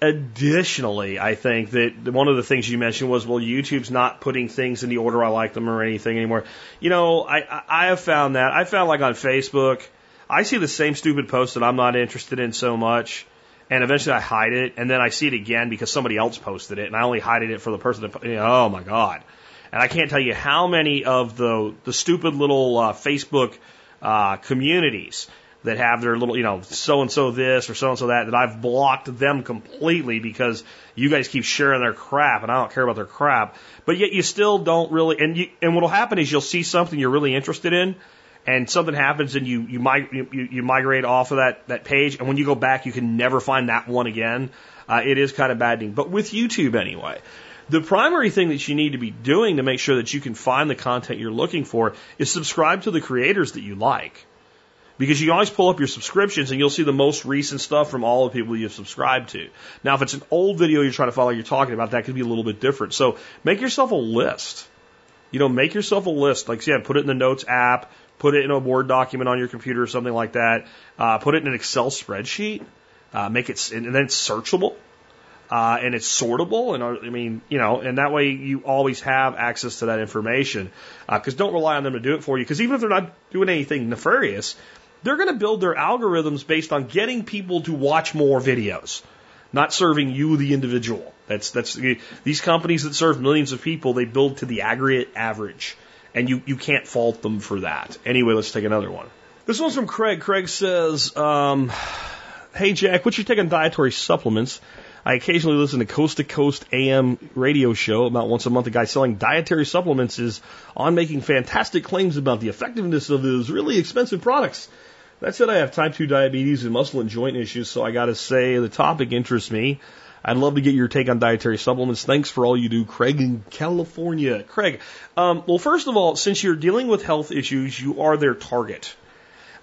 Additionally, I think that one of the things you mentioned was, well, YouTube's not putting things in the order I like them or anything anymore. You know, I, I have found that. I found like on Facebook, I see the same stupid posts that I'm not interested in so much, and eventually I hide it, and then I see it again because somebody else posted it, and I only hide it for the person that, you know, oh my God. And I can't tell you how many of the the stupid little uh, Facebook uh, communities that have their little, you know, so and so this or so and so that, that I've blocked them completely because you guys keep sharing their crap and I don't care about their crap. But yet you still don't really, and you, and what'll happen is you'll see something you're really interested in and something happens and you, you, mig- you, you migrate off of that, that page and when you go back you can never find that one again. Uh, it is kind of maddening. But with YouTube anyway, the primary thing that you need to be doing to make sure that you can find the content you're looking for is subscribe to the creators that you like. Because you always pull up your subscriptions and you'll see the most recent stuff from all the people you've subscribed to. Now, if it's an old video you're trying to follow, you're talking about, that could be a little bit different. So make yourself a list. You know, make yourself a list. Like, yeah, put it in the Notes app, put it in a Word document on your computer or something like that. Uh, put it in an Excel spreadsheet. Uh, make it, and then it's searchable uh, and it's sortable. And uh, I mean, you know, and that way you always have access to that information. Because uh, don't rely on them to do it for you. Because even if they're not doing anything nefarious, they're going to build their algorithms based on getting people to watch more videos, not serving you, the individual. That's that's these companies that serve millions of people. They build to the aggregate average, and you you can't fault them for that. Anyway, let's take another one. This one's from Craig. Craig says, um, "Hey Jack, what's your take on dietary supplements?" I occasionally listen to Coast to Coast AM radio show about once a month. A guy selling dietary supplements is on making fantastic claims about the effectiveness of his really expensive products. That said, I have type 2 diabetes and muscle and joint issues, so I gotta say the topic interests me. I'd love to get your take on dietary supplements. Thanks for all you do, Craig in California. Craig, um, well, first of all, since you're dealing with health issues, you are their target.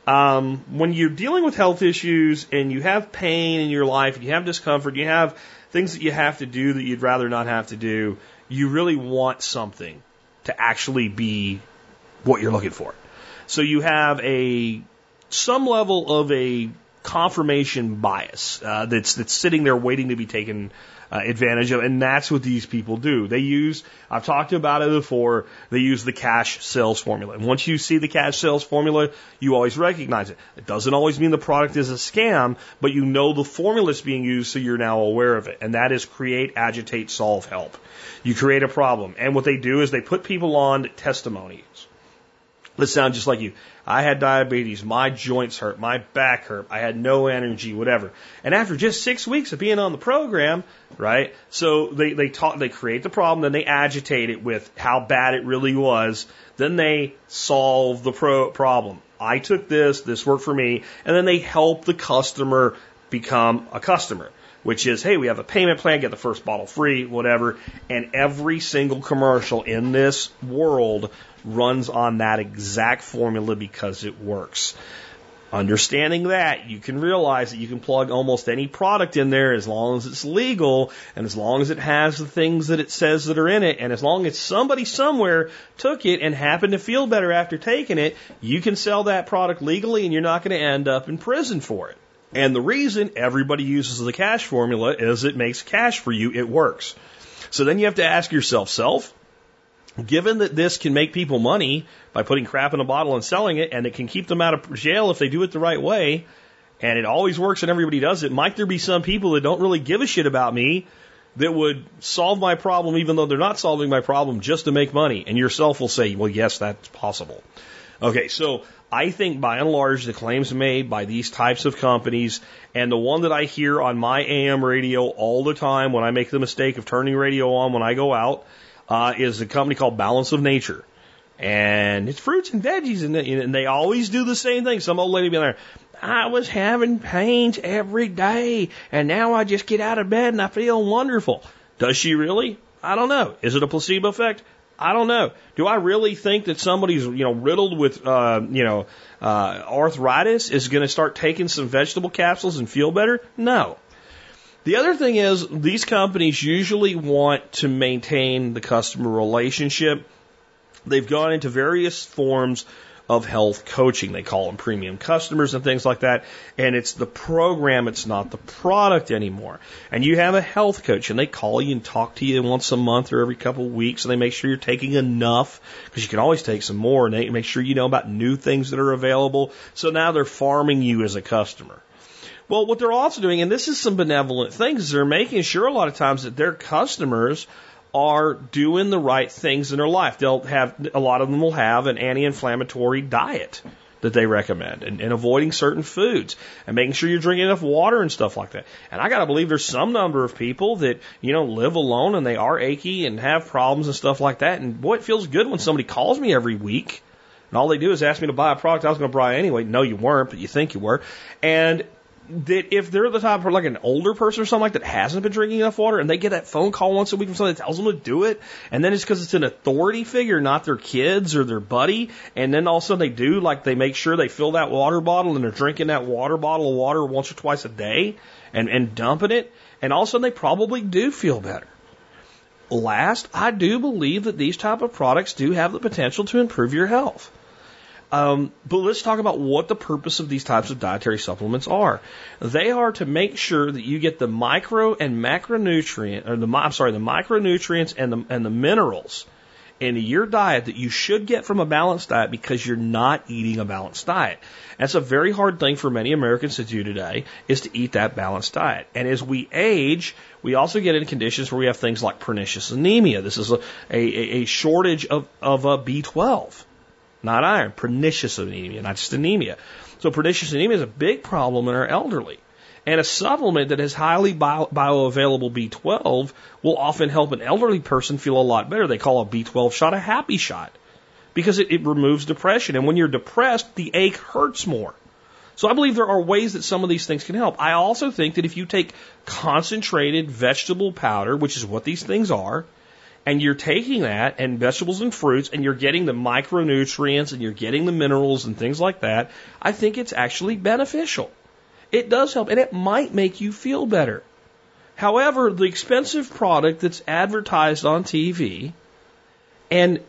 Um, when you're dealing with health issues and you have pain in your life, you have discomfort, you have things that you have to do that you'd rather not have to do, you really want something to actually be what you're looking for. So you have a some level of a confirmation bias uh, that's that's sitting there waiting to be taken uh, advantage of, and that's what these people do. They use, I've talked about it before, they use the cash sales formula. And once you see the cash sales formula, you always recognize it. It doesn't always mean the product is a scam, but you know the formula is being used, so you're now aware of it. And that is create, agitate, solve, help. You create a problem. And what they do is they put people on testimonies. Let's sound just like you. I had diabetes, my joints hurt, my back hurt, I had no energy, whatever. And after just six weeks of being on the program, right? So they, they talk, they create the problem, then they agitate it with how bad it really was, then they solve the pro- problem. I took this, this worked for me, and then they help the customer become a customer which is, hey, we have a payment plan, get the first bottle free, whatever. And every single commercial in this world runs on that exact formula because it works. Understanding that, you can realize that you can plug almost any product in there as long as it's legal and as long as it has the things that it says that are in it and as long as somebody somewhere took it and happened to feel better after taking it, you can sell that product legally and you're not going to end up in prison for it. And the reason everybody uses the cash formula is it makes cash for you, it works. So then you have to ask yourself, self, given that this can make people money by putting crap in a bottle and selling it, and it can keep them out of jail if they do it the right way, and it always works and everybody does it, might there be some people that don't really give a shit about me that would solve my problem even though they're not solving my problem just to make money? And yourself will say, well, yes, that's possible. Okay, so I think by and large the claims made by these types of companies and the one that I hear on my AM radio all the time when I make the mistake of turning radio on when I go out uh, is a company called Balance of Nature. And it's fruits and veggies, and they, and they always do the same thing. Some old lady be there, I was having pains every day and now I just get out of bed and I feel wonderful. Does she really? I don't know. Is it a placebo effect? I don't know. Do I really think that somebody's you know riddled with uh, you know uh, arthritis is going to start taking some vegetable capsules and feel better? No. The other thing is these companies usually want to maintain the customer relationship. They've gone into various forms of health coaching. They call them premium customers and things like that. And it's the program, it's not the product anymore. And you have a health coach and they call you and talk to you once a month or every couple of weeks and they make sure you're taking enough because you can always take some more and they make sure you know about new things that are available. So now they're farming you as a customer. Well, what they're also doing, and this is some benevolent things, is they're making sure a lot of times that their customers are doing the right things in their life. They'll have, a lot of them will have an anti-inflammatory diet that they recommend and, and avoiding certain foods and making sure you're drinking enough water and stuff like that. And I gotta believe there's some number of people that, you know, live alone and they are achy and have problems and stuff like that. And boy, it feels good when somebody calls me every week and all they do is ask me to buy a product I was going to buy anyway. No, you weren't, but you think you were. And that if they're the type of like an older person or something like that hasn't been drinking enough water and they get that phone call once a week from somebody that tells them to do it, and then it's because it's an authority figure, not their kids or their buddy, and then all of a sudden they do, like they make sure they fill that water bottle and they're drinking that water bottle of water once or twice a day and, and dumping it, and all of a sudden they probably do feel better. Last, I do believe that these type of products do have the potential to improve your health. Um, but let's talk about what the purpose of these types of dietary supplements are. They are to make sure that you get the micro and macronutrient, or the I'm sorry, the micronutrients and the and the minerals in your diet that you should get from a balanced diet because you're not eating a balanced diet. That's a very hard thing for many Americans to do today is to eat that balanced diet. And as we age, we also get into conditions where we have things like pernicious anemia. This is a, a, a shortage of, of a B12 not iron, pernicious anemia, not just anemia. So pernicious anemia is a big problem in our elderly. And a supplement that has highly bio, bioavailable B12 will often help an elderly person feel a lot better. They call a B12 shot a happy shot because it, it removes depression. And when you're depressed, the ache hurts more. So I believe there are ways that some of these things can help. I also think that if you take concentrated vegetable powder, which is what these things are, and you're taking that and vegetables and fruits and you're getting the micronutrients and you're getting the minerals and things like that, I think it's actually beneficial. It does help and it might make you feel better. However, the expensive product that's advertised on TV and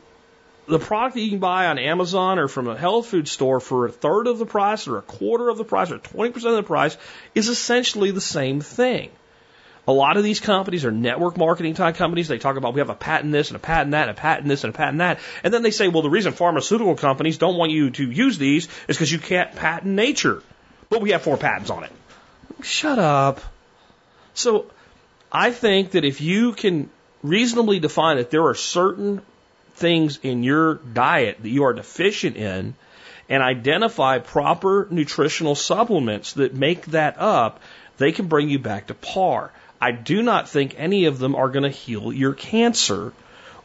the product that you can buy on Amazon or from a health food store for a third of the price or a quarter of the price or 20% of the price is essentially the same thing. A lot of these companies are network marketing type companies. They talk about we have a patent this and a patent that and a patent this and a patent that. And then they say, well, the reason pharmaceutical companies don't want you to use these is because you can't patent nature. But we have four patents on it. Shut up. So I think that if you can reasonably define that there are certain things in your diet that you are deficient in and identify proper nutritional supplements that make that up, they can bring you back to par. I do not think any of them are going to heal your cancer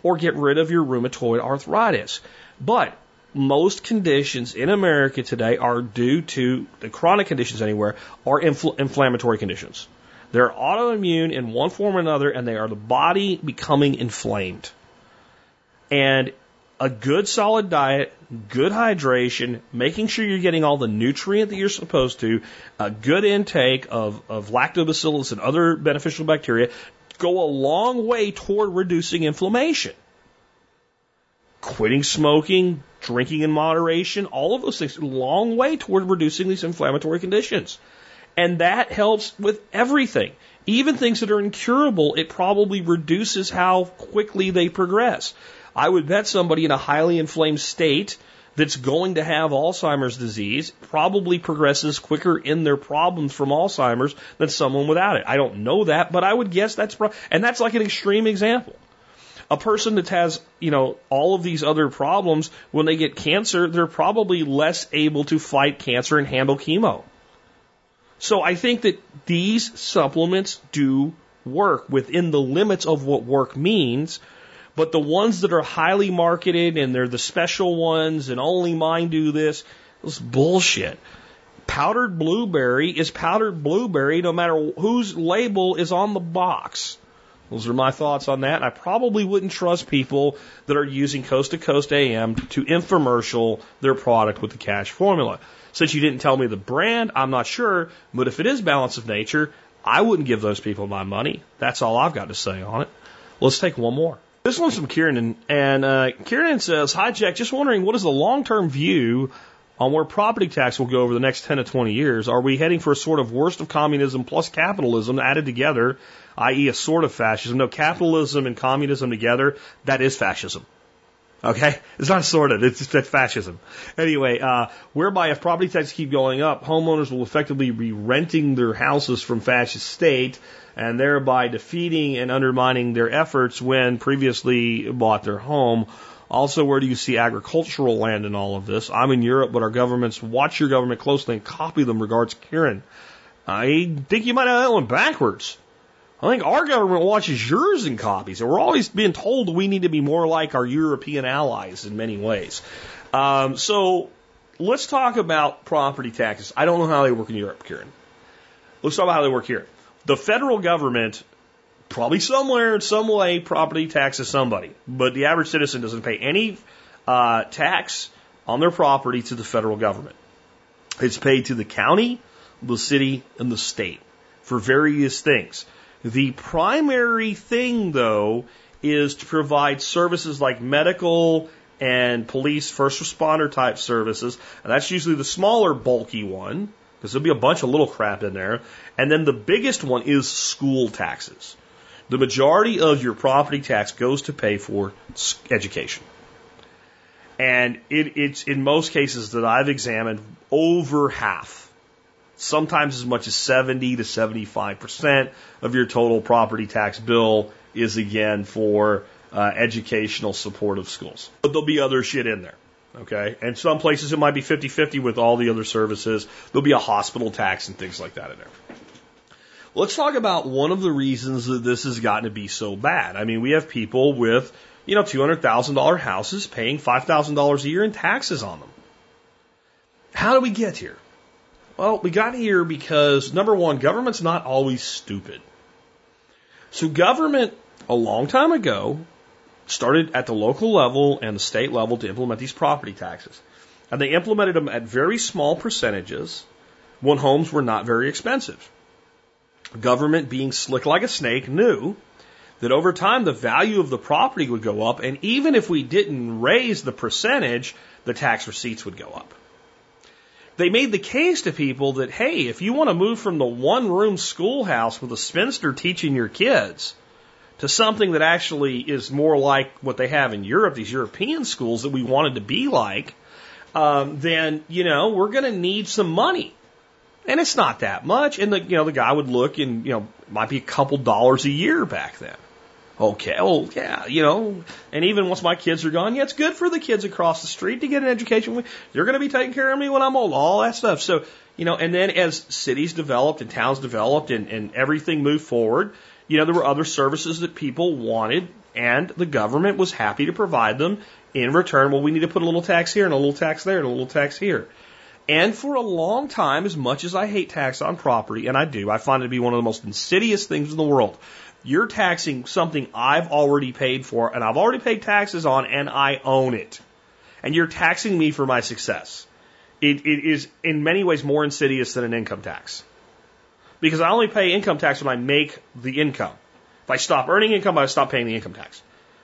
or get rid of your rheumatoid arthritis. But most conditions in America today are due to the chronic conditions anywhere are infl- inflammatory conditions. They're autoimmune in one form or another, and they are the body becoming inflamed. And a good solid diet, good hydration, making sure you're getting all the nutrient that you're supposed to, a good intake of, of lactobacillus and other beneficial bacteria go a long way toward reducing inflammation. Quitting smoking, drinking in moderation, all of those things, long way toward reducing these inflammatory conditions. And that helps with everything. Even things that are incurable, it probably reduces how quickly they progress. I would bet somebody in a highly inflamed state that's going to have Alzheimer's disease probably progresses quicker in their problems from Alzheimer's than someone without it. I don't know that, but I would guess that's pro- and that's like an extreme example. A person that has, you know, all of these other problems, when they get cancer, they're probably less able to fight cancer and handle chemo. So I think that these supplements do work within the limits of what work means but the ones that are highly marketed and they're the special ones and only mine do this, it's bullshit. powdered blueberry is powdered blueberry no matter whose label is on the box. Those are my thoughts on that. I probably wouldn't trust people that are using Coast to Coast AM to infomercial their product with the cash formula. Since you didn't tell me the brand, I'm not sure, but if it is balance of nature, I wouldn't give those people my money. That's all I've got to say on it. Let's take one more. This one's from Kieran, and uh, Kieran says, "Hi Jack, just wondering what is the long-term view on where property tax will go over the next 10 to 20 years? Are we heading for a sort of worst of communism plus capitalism added together, i.e., a sort of fascism? No, capitalism and communism together, that is fascism. Okay? It's not sort of, it's just fascism. Anyway, uh, whereby if property taxes keep going up, homeowners will effectively be renting their houses from fascist state and thereby defeating and undermining their efforts when previously bought their home. Also, where do you see agricultural land in all of this? I'm in Europe, but our governments watch your government closely and copy them. Regards, Kieran. I think you might have that one backwards. I think our government watches yours and copies, and we're always being told we need to be more like our European allies in many ways. Um, so let's talk about property taxes. I don't know how they work in Europe, Kieran. Let's talk about how they work here. The federal government probably somewhere in some way property taxes somebody, but the average citizen doesn't pay any uh, tax on their property to the federal government. It's paid to the county, the city, and the state for various things. The primary thing, though, is to provide services like medical and police first responder type services. And that's usually the smaller, bulky one, because there'll be a bunch of little crap in there. And then the biggest one is school taxes. The majority of your property tax goes to pay for education. And it, it's in most cases that I've examined over half, sometimes as much as 70 to 75% of your total property tax bill is again for uh, educational support of schools. But there'll be other shit in there. Okay. And some places it might be 50 50 with all the other services. There'll be a hospital tax and things like that in there. Let's talk about one of the reasons that this has gotten to be so bad. I mean, we have people with, you know, $200,000 houses paying $5,000 a year in taxes on them. How do we get here? Well, we got here because number one, government's not always stupid. So government, a long time ago, started at the local level and the state level to implement these property taxes. And they implemented them at very small percentages when homes were not very expensive government being slick like a snake knew that over time the value of the property would go up, and even if we didn't raise the percentage, the tax receipts would go up. They made the case to people that, hey, if you want to move from the one room schoolhouse with a spinster teaching your kids to something that actually is more like what they have in Europe, these European schools that we wanted to be like, um, then, you know, we're going to need some money. And it's not that much. And the you know the guy would look and you know might be a couple dollars a year back then. Okay, well yeah, you know, and even once my kids are gone, yeah, it's good for the kids across the street to get an education. You're going to be taking care of me when I'm old, all that stuff. So you know, and then as cities developed and towns developed and, and everything moved forward, you know, there were other services that people wanted, and the government was happy to provide them in return. Well, we need to put a little tax here and a little tax there and a little tax here. And for a long time, as much as I hate tax on property, and I do, I find it to be one of the most insidious things in the world. You're taxing something I've already paid for, and I've already paid taxes on, and I own it. And you're taxing me for my success. It, it is in many ways more insidious than an income tax. Because I only pay income tax when I make the income. If I stop earning income, I stop paying the income tax.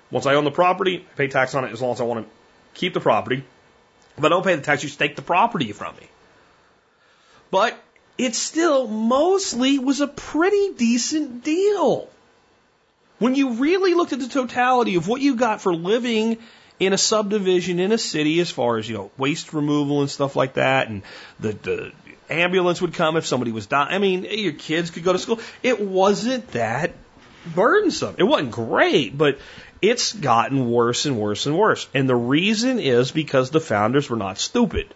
Once I own the property, I pay tax on it as long as I want to keep the property. If I don't pay the tax, you take the property from me. But it still mostly was a pretty decent deal. When you really looked at the totality of what you got for living in a subdivision in a city, as far as, you know, waste removal and stuff like that, and the, the ambulance would come if somebody was dying. I mean, your kids could go to school. It wasn't that burdensome. It wasn't great, but it's gotten worse and worse and worse. And the reason is because the founders were not stupid.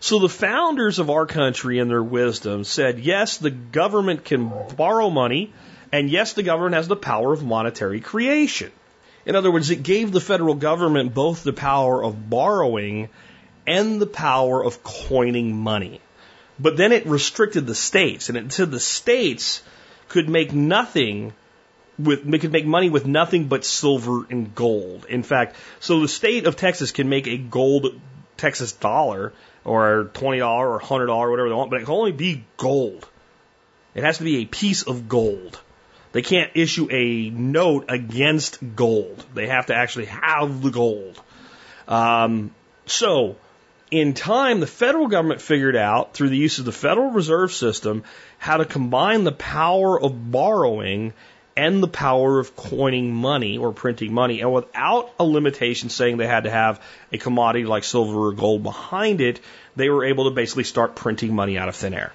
So the founders of our country in their wisdom said, yes, the government can borrow money, and yes, the government has the power of monetary creation. In other words, it gave the federal government both the power of borrowing and the power of coining money. But then it restricted the states, and it said the states could make nothing with could make money with nothing but silver and gold. In fact, so the state of Texas can make a gold Texas dollar or twenty dollar or hundred dollar, whatever they want, but it can only be gold. It has to be a piece of gold. They can't issue a note against gold. They have to actually have the gold. Um, so, in time, the federal government figured out through the use of the Federal Reserve System how to combine the power of borrowing and the power of coining money or printing money, and without a limitation saying they had to have a commodity like silver or gold behind it, they were able to basically start printing money out of thin air.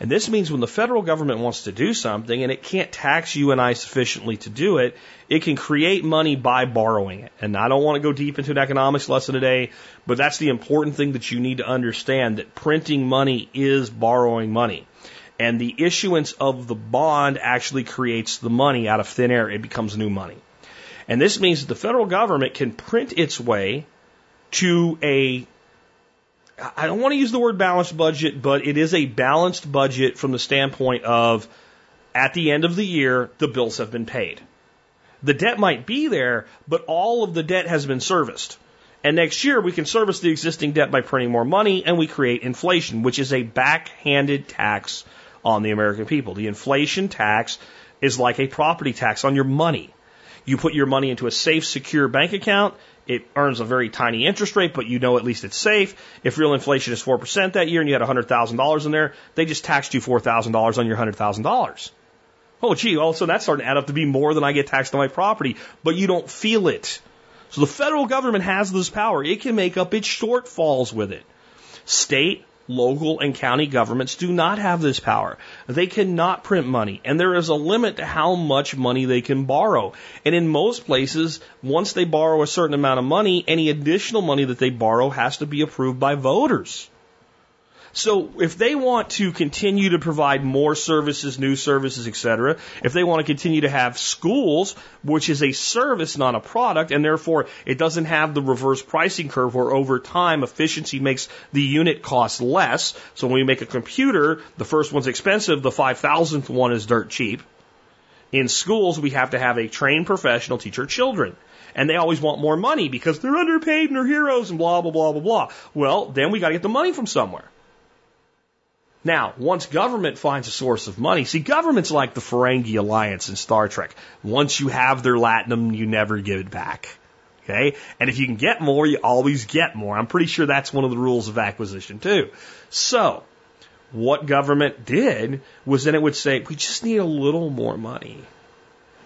And this means when the federal government wants to do something and it can't tax you and I sufficiently to do it, it can create money by borrowing it. And I don't want to go deep into an economics lesson today, but that's the important thing that you need to understand that printing money is borrowing money. And the issuance of the bond actually creates the money out of thin air. It becomes new money. And this means that the federal government can print its way to a I don't want to use the word balanced budget, but it is a balanced budget from the standpoint of at the end of the year, the bills have been paid. The debt might be there, but all of the debt has been serviced. And next year, we can service the existing debt by printing more money and we create inflation, which is a backhanded tax on the American people. The inflation tax is like a property tax on your money. You put your money into a safe, secure bank account it earns a very tiny interest rate, but you know at least it's safe. If real inflation is 4% that year and you had $100,000 in there, they just taxed you $4,000 on your $100,000. Oh, gee, also that's starting to add up to be more than I get taxed on my property, but you don't feel it. So the federal government has this power. It can make up its shortfalls with it. State, local and county governments do not have this power. They cannot print money, and there is a limit to how much money they can borrow. And in most places, once they borrow a certain amount of money, any additional money that they borrow has to be approved by voters. So if they want to continue to provide more services, new services, etc., if they want to continue to have schools, which is a service, not a product, and therefore it doesn't have the reverse pricing curve where over time efficiency makes the unit cost less. So when we make a computer, the first one's expensive, the 5,000th one is dirt cheap. In schools, we have to have a trained professional teach our children and they always want more money because they're underpaid and they're heroes and blah, blah, blah, blah, blah. Well, then we got to get the money from somewhere. Now, once government finds a source of money, see, government's like the Ferengi Alliance in Star Trek. Once you have their latinum, you never give it back. Okay? And if you can get more, you always get more. I'm pretty sure that's one of the rules of acquisition too. So, what government did was then it would say, we just need a little more money.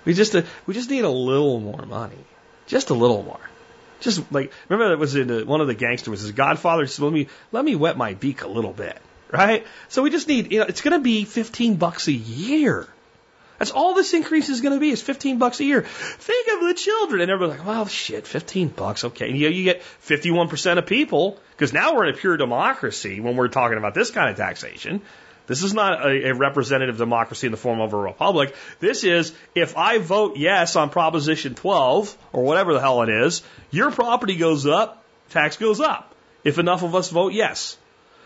We just, uh, we just need a little more money. Just a little more. Just like, remember that was in one of the gangsters was his godfather said, let me, let me wet my beak a little bit right? So we just need, you know, it's going to be 15 bucks a year. That's all this increase is going to be is 15 bucks a year. Think of the children. And everybody's like, well, shit, 15 bucks. Okay. And you, know, you get 51% of people because now we're in a pure democracy when we're talking about this kind of taxation. This is not a, a, representative democracy in the form of a republic. This is if I vote yes on Proposition 12 or whatever the hell it is, your property goes up, tax goes up. If enough of us vote yes.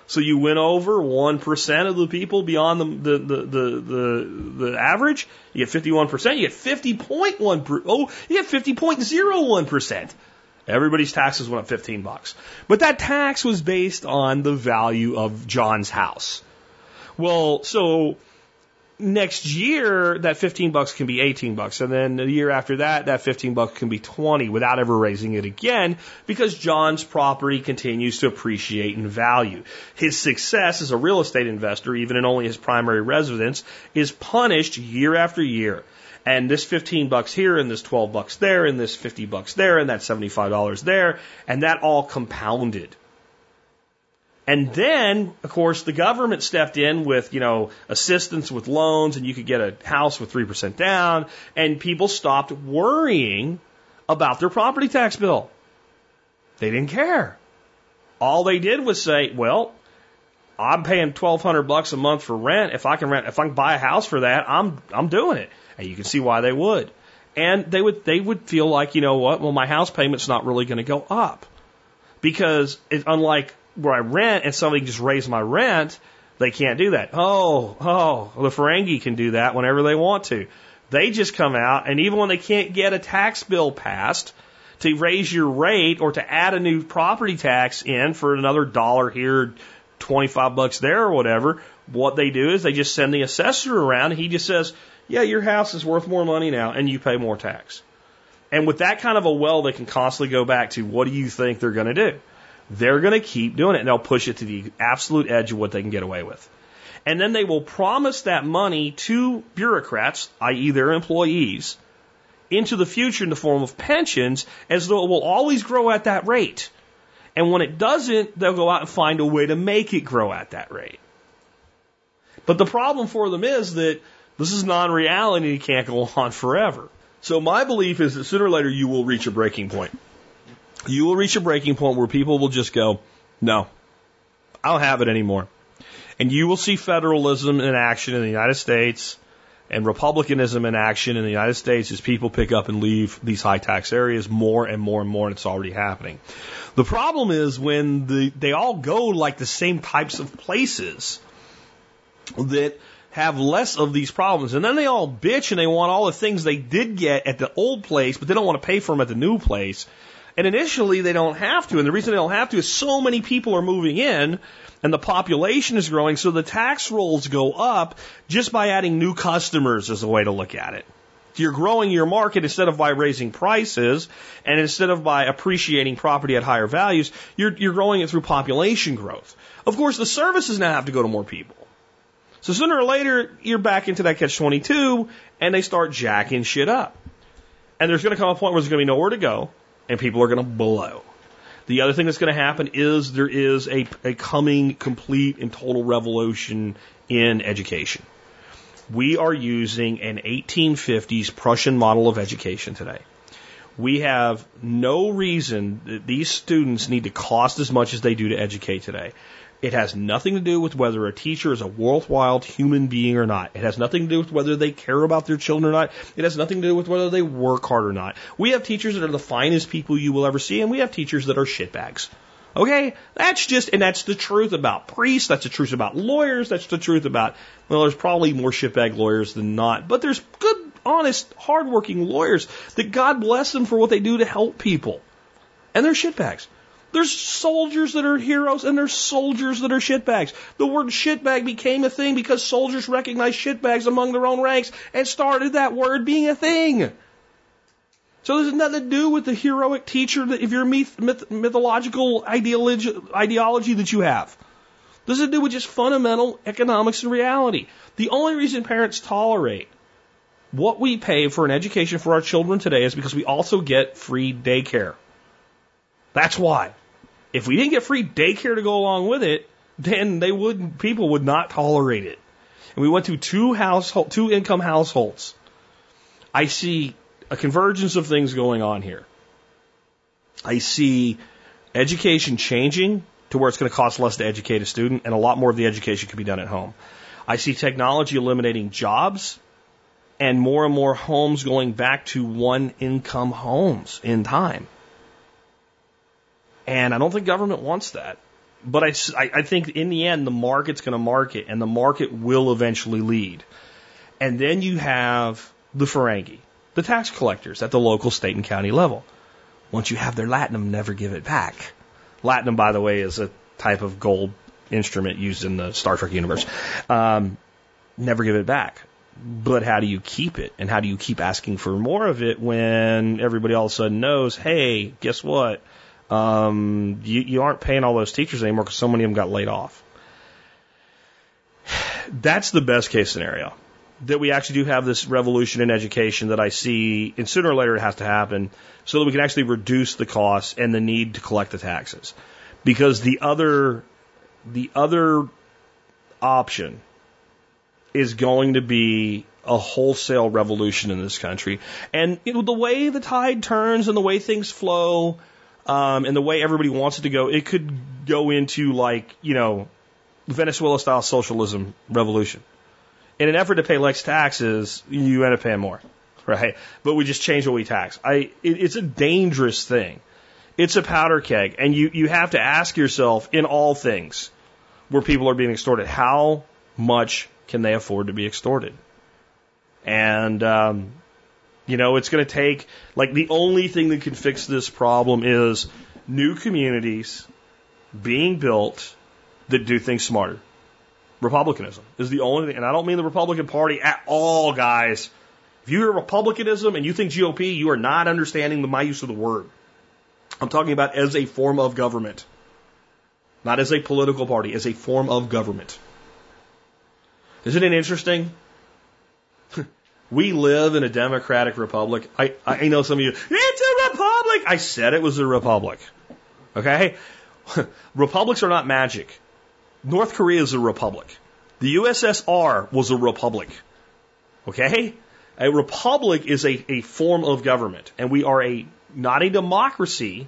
So you win over 1% of the people beyond the, the, the, the, the, the average. You get 51%. You get 50.1, oh, you get 50.01%. Everybody's taxes went up 15 bucks. But that tax was based on the value of John's house. Well, so next year that 15 bucks can be 18 bucks and then the year after that that 15 bucks can be 20 without ever raising it again because John's property continues to appreciate in value. His success as a real estate investor even in only his primary residence is punished year after year. And this 15 bucks here and this 12 bucks there and this 50 bucks there and that $75 there and that all compounded. And then, of course, the government stepped in with, you know, assistance with loans and you could get a house with 3% down and people stopped worrying about their property tax bill. They didn't care. All they did was say, well, I'm paying 1200 bucks a month for rent. If I can rent, if I can buy a house for that, I'm, I'm doing it. And you can see why they would. And they would, they would feel like, you know what? Well, my house payment's not really going to go up because it, unlike where I rent and somebody just raised my rent, They can't do that. Oh, oh, the Ferengi can do that whenever they want to. They just come out, and even when they can't get a tax bill passed to raise your rate or to add a new property tax in for another dollar here, 25 bucks there or whatever, what they do is they just send the assessor around and he just says, yeah, your house is worth more money now and you pay more tax. And with that kind of a well, they can constantly go back to what do you think they're going to do? They're going to keep doing it and they'll push it to the absolute edge of what they can get away with. And then they will promise that money to bureaucrats, i.e., their employees, into the future in the form of pensions as though it will always grow at that rate. And when it doesn't, they'll go out and find a way to make it grow at that rate. But the problem for them is that this is non reality and it can't go on forever. So my belief is that sooner or later you will reach a breaking point. You will reach a breaking point where people will just go, no, I don't have it anymore. And you will see federalism in action in the United States and republicanism in action in the United States as people pick up and leave these high tax areas more and more and more, and it's already happening. The problem is when the, they all go like the same types of places that have less of these problems. And then they all bitch and they want all the things they did get at the old place, but they don't want to pay for them at the new place. And initially they don't have to. And the reason they don't have to is so many people are moving in and the population is growing. So the tax rolls go up just by adding new customers is a way to look at it. You're growing your market instead of by raising prices and instead of by appreciating property at higher values, you're, you're growing it through population growth. Of course, the services now have to go to more people. So sooner or later, you're back into that catch 22 and they start jacking shit up. And there's going to come a point where there's going to be nowhere to go and people are going to blow. The other thing that's going to happen is there is a, a coming complete and total revolution in education. We are using an 1850s Prussian model of education today. We have no reason that these students need to cost as much as they do to educate today. It has nothing to do with whether a teacher is a worthwhile human being or not. It has nothing to do with whether they care about their children or not. It has nothing to do with whether they work hard or not. We have teachers that are the finest people you will ever see, and we have teachers that are shitbags. Okay? That's just, and that's the truth about priests, that's the truth about lawyers, that's the truth about, well, there's probably more shitbag lawyers than not, but there's good, honest, hardworking lawyers that God bless them for what they do to help people. And they're shitbags. There's soldiers that are heroes and there's soldiers that are shitbags. The word shitbag became a thing because soldiers recognized shitbags among their own ranks and started that word being a thing. So there's nothing to do with the heroic teacher that if your myth, myth, mythological ideology, ideology that you have. This has to do with just fundamental economics and reality. The only reason parents tolerate what we pay for an education for our children today is because we also get free daycare. That's why. If we didn't get free daycare to go along with it, then they would people would not tolerate it. And we went to two household two income households. I see a convergence of things going on here. I see education changing to where it's going to cost less to educate a student and a lot more of the education can be done at home. I see technology eliminating jobs and more and more homes going back to one income homes in time. And I don't think government wants that. But I, I think in the end, the market's going to market and the market will eventually lead. And then you have the Ferengi, the tax collectors at the local, state, and county level. Once you have their latinum, never give it back. Latinum, by the way, is a type of gold instrument used in the Star Trek universe. Um, never give it back. But how do you keep it? And how do you keep asking for more of it when everybody all of a sudden knows, hey, guess what? Um, you, you aren't paying all those teachers anymore because so many of them got laid off. *sighs* That's the best case scenario. That we actually do have this revolution in education that I see, and sooner or later it has to happen, so that we can actually reduce the costs and the need to collect the taxes. Because the other, the other option is going to be a wholesale revolution in this country. And you know, the way the tide turns and the way things flow, um, and the way everybody wants it to go, it could go into like, you know, Venezuela style socialism revolution. In an effort to pay less taxes, you end up paying more, right? But we just change what we tax. I, it, it's a dangerous thing. It's a powder keg, and you, you have to ask yourself in all things, where people are being extorted. How much can they afford to be extorted? And, um, you know, it's going to take, like, the only thing that can fix this problem is new communities being built that do things smarter. Republicanism is the only thing, and I don't mean the Republican Party at all, guys. If you hear Republicanism and you think GOP, you are not understanding the, my use of the word. I'm talking about as a form of government, not as a political party, as a form of government. Isn't it interesting? We live in a democratic republic. I, I know some of you, it's a republic. I said it was a republic. Okay? *laughs* Republics are not magic. North Korea is a republic. The USSR was a republic. Okay? A republic is a, a form of government, and we are a not a democracy.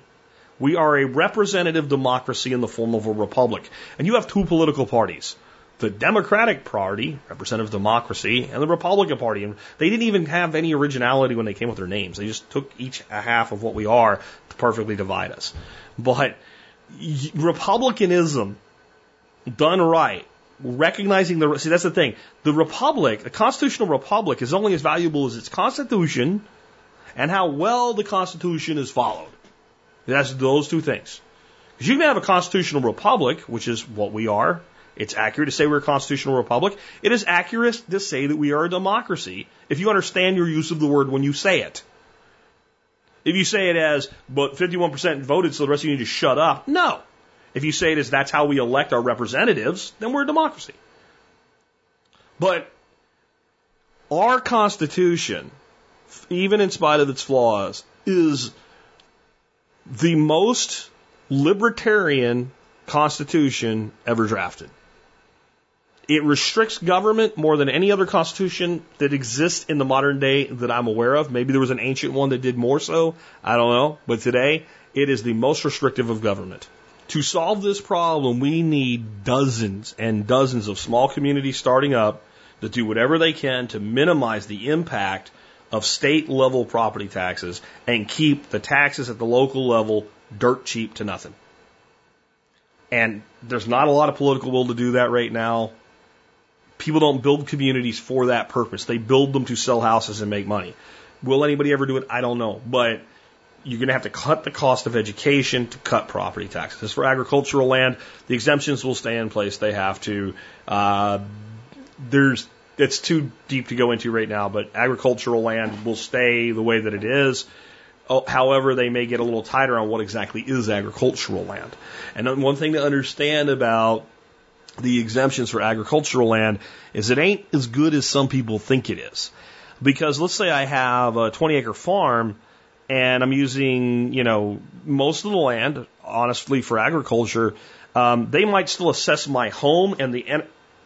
We are a representative democracy in the form of a republic. And you have two political parties. The Democratic Party, representative democracy, and the Republican Party. And they didn't even have any originality when they came with their names. They just took each a half of what we are to perfectly divide us. But republicanism done right, recognizing the see that's the thing. The republic, the constitutional republic, is only as valuable as its constitution and how well the constitution is followed. That's those two things. Because you can have a constitutional republic, which is what we are. It's accurate to say we're a constitutional republic. It is accurate to say that we are a democracy if you understand your use of the word when you say it. If you say it as, but 51% voted, so the rest of you need to shut up. No. If you say it as that's how we elect our representatives, then we're a democracy. But our Constitution, even in spite of its flaws, is the most libertarian Constitution ever drafted. It restricts government more than any other constitution that exists in the modern day that I'm aware of. Maybe there was an ancient one that did more so. I don't know. But today, it is the most restrictive of government. To solve this problem, we need dozens and dozens of small communities starting up that do whatever they can to minimize the impact of state level property taxes and keep the taxes at the local level dirt cheap to nothing. And there's not a lot of political will to do that right now. People don't build communities for that purpose. They build them to sell houses and make money. Will anybody ever do it? I don't know. But you're going to have to cut the cost of education to cut property taxes. As for agricultural land, the exemptions will stay in place. They have to. Uh, there's it's too deep to go into right now, but agricultural land will stay the way that it is. Oh, however, they may get a little tighter on what exactly is agricultural land. And one thing to understand about the exemptions for agricultural land is it ain't as good as some people think it is. Because let's say I have a 20 acre farm and I'm using, you know, most of the land, honestly, for agriculture. Um, they might still assess my home and the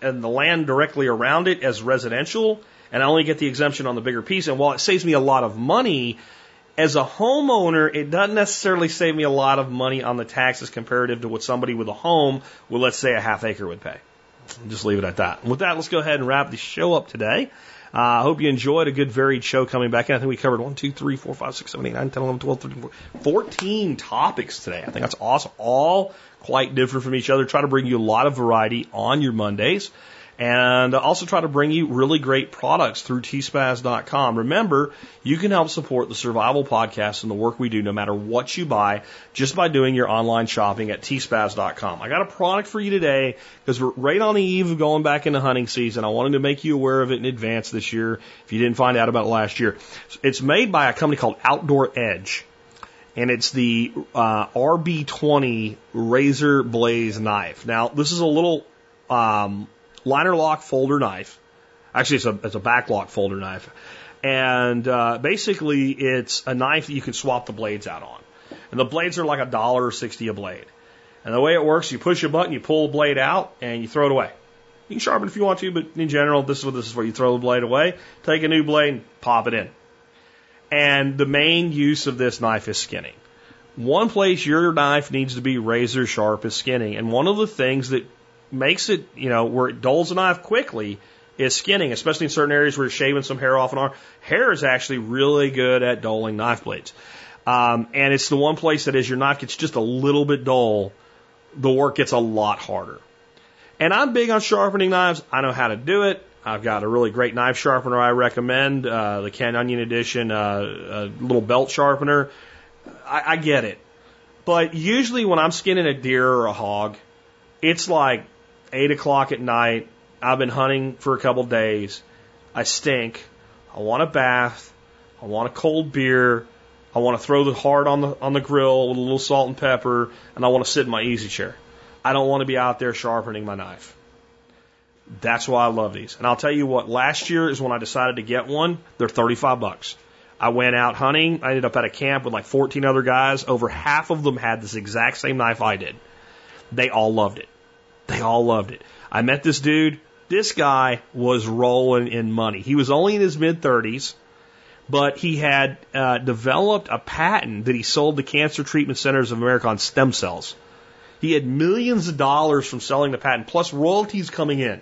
and the land directly around it as residential, and I only get the exemption on the bigger piece. And while it saves me a lot of money, as a homeowner, it doesn't necessarily save me a lot of money on the taxes comparative to what somebody with a home with, let's say, a half acre would pay. Just leave it at that. With that, let's go ahead and wrap the show up today. I uh, hope you enjoyed a good varied show coming back in. I think we covered 1, 2, 3, 4, 5, 6, 7, 8, 9, 10, 11, 12, 13, 14, 14 topics today. I think that's awesome. All quite different from each other. Try to bring you a lot of variety on your Mondays and also try to bring you really great products through tspaz.com. Remember, you can help support the Survival Podcast and the work we do no matter what you buy just by doing your online shopping at tspaz.com. I got a product for you today because we're right on the eve of going back into hunting season. I wanted to make you aware of it in advance this year if you didn't find out about it last year. It's made by a company called Outdoor Edge and it's the uh, RB20 Razor Blaze knife. Now, this is a little um, liner lock folder knife. Actually, it's a, it's a back lock folder knife. And uh, basically, it's a knife that you can swap the blades out on. And the blades are like a dollar sixty a blade. And the way it works, you push a button, you pull the blade out, and you throw it away. You can sharpen if you want to, but in general, this is what this is for. You throw the blade away, take a new blade, and pop it in. And the main use of this knife is skinning. One place your knife needs to be razor sharp is skinning. And one of the things that makes it, you know, where it dulls a knife quickly is skinning, especially in certain areas where you're shaving some hair off an arm. Hair is actually really good at dulling knife blades. Um, and it's the one place that as your knife gets just a little bit dull, the work gets a lot harder. And I'm big on sharpening knives. I know how to do it. I've got a really great knife sharpener I recommend, uh, the Ken Onion Edition, uh, a little belt sharpener. I, I get it. But usually when I'm skinning a deer or a hog, it's like 8 o'clock at night. I've been hunting for a couple days. I stink. I want a bath. I want a cold beer. I want to throw the heart on the on the grill with a little salt and pepper, and I want to sit in my easy chair. I don't want to be out there sharpening my knife. That's why I love these. And I'll tell you what, last year is when I decided to get one. They're 35 bucks. I went out hunting. I ended up at a camp with like 14 other guys. Over half of them had this exact same knife I did. They all loved it. They all loved it. I met this dude. This guy was rolling in money. He was only in his mid 30s, but he had uh, developed a patent that he sold to Cancer Treatment Centers of America on stem cells. He had millions of dollars from selling the patent, plus royalties coming in.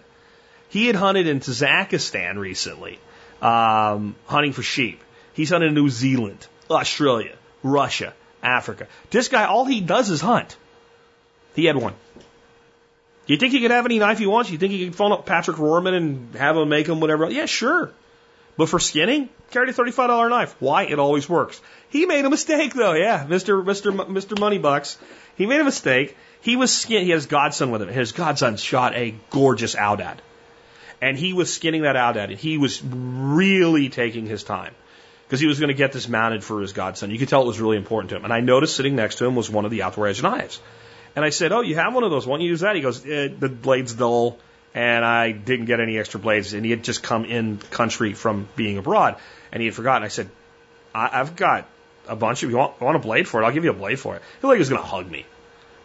He had hunted in Kazakhstan recently, um, hunting for sheep. He's hunted in New Zealand, Australia, Russia, Africa. This guy, all he does is hunt. He had one. Do you think he could have any knife he wants? Do You think he could phone up Patrick Rohrman and have him make him whatever? Yeah, sure. But for skinning, carry a thirty-five dollar knife. Why? It always works. He made a mistake though. Yeah, Mister Mister Mister Moneybucks. He made a mistake. He was skin. He had his godson with him. His godson shot a gorgeous Aoudad and he was skinning that at it. He was really taking his time because he was going to get this mounted for his godson. You could tell it was really important to him. And I noticed sitting next to him was one of the outdoor edge knives. And I said, "Oh, you have one of those? Why don't you use that?" He goes, eh, "The blade's dull." And I didn't get any extra blades, and he had just come in country from being abroad, and he had forgotten. I said, I- "I've got a bunch of you want, want a blade for it? I'll give you a blade for it." He like he was going to hug me,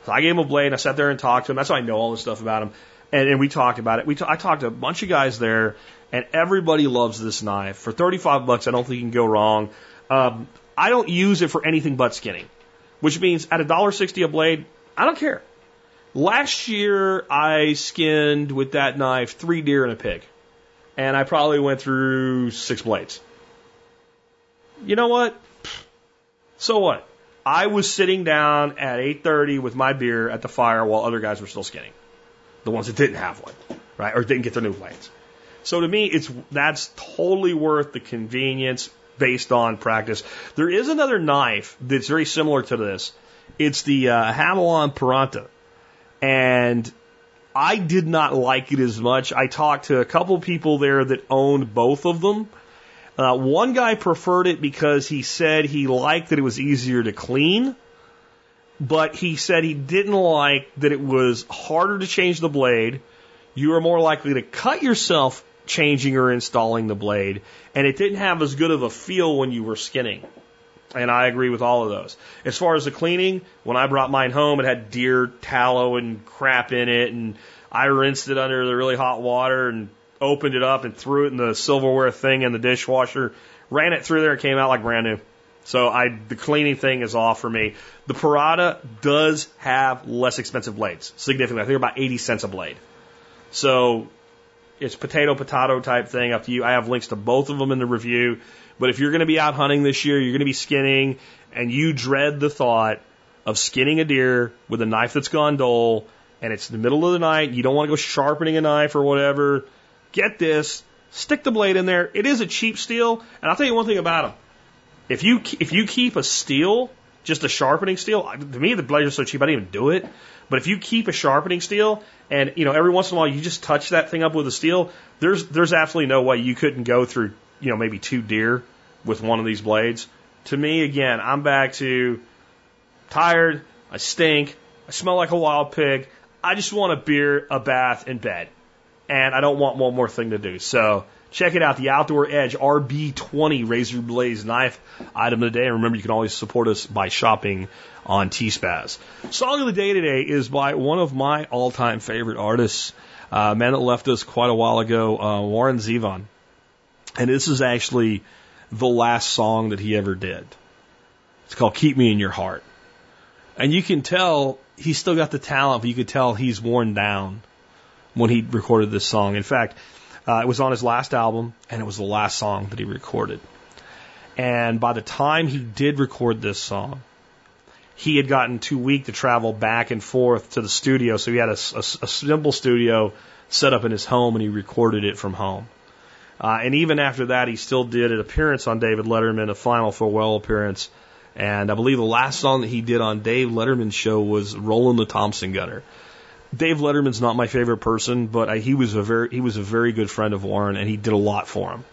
so I gave him a blade. and I sat there and talked to him. That's how I know all this stuff about him. And, and we talked about it. We t- I talked to a bunch of guys there, and everybody loves this knife. For 35 bucks, I don't think you can go wrong. Um, I don't use it for anything but skinning, which means at a dollar sixty a blade, I don't care. Last year, I skinned with that knife three deer and a pig, and I probably went through six blades. You know what? So what? I was sitting down at 8:30 with my beer at the fire while other guys were still skinning the ones that didn't have one, right, or didn't get their new blades. So to me, it's that's totally worth the convenience based on practice. There is another knife that's very similar to this. It's the uh, Havalon Piranta, and I did not like it as much. I talked to a couple people there that owned both of them. Uh, one guy preferred it because he said he liked that it was easier to clean but he said he didn't like that it was harder to change the blade. You were more likely to cut yourself changing or installing the blade, and it didn't have as good of a feel when you were skinning. And I agree with all of those. As far as the cleaning, when I brought mine home, it had deer tallow and crap in it, and I rinsed it under the really hot water and opened it up and threw it in the silverware thing in the dishwasher, ran it through there, it came out like brand new. So I, the cleaning thing is off for me. The Piranta does have less expensive blades, significantly. I think about 80 cents a blade. So it's potato potato type thing up to you. I have links to both of them in the review. But if you're going to be out hunting this year, you're going to be skinning, and you dread the thought of skinning a deer with a knife that's gone dull, and it's the middle of the night, you don't want to go sharpening a knife or whatever, get this, stick the blade in there. It is a cheap steel, and I'll tell you one thing about them. If you if you keep a steel, just a sharpening steel, to me the blades are so cheap I didn't even do it. But if you keep a sharpening steel and you know every once in a while you just touch that thing up with a steel, there's there's absolutely no way you couldn't go through you know maybe two deer with one of these blades. To me, again, I'm back to tired. I stink. I smell like a wild pig. I just want a beer, a bath, and bed. And I don't want one more thing to do. So Check it out, the Outdoor Edge RB20 Razor Blaze knife item of the day. And remember, you can always support us by shopping on T-Spaz. Song of the day today is by one of my all-time favorite artists, uh, man that left us quite a while ago, uh, Warren Zevon. And this is actually the last song that he ever did. It's called Keep Me in Your Heart. And you can tell he's still got the talent, but you could tell he's worn down when he recorded this song. In fact, uh, it was on his last album, and it was the last song that he recorded. And by the time he did record this song, he had gotten too weak to travel back and forth to the studio, so he had a, a, a simple studio set up in his home and he recorded it from home. Uh, and even after that, he still did an appearance on David Letterman, a final farewell appearance. And I believe the last song that he did on Dave Letterman's show was "Roland the Thompson Gunner." Dave Letterman's not my favorite person, but I, he was a very he was a very good friend of Warren, and he did a lot for him.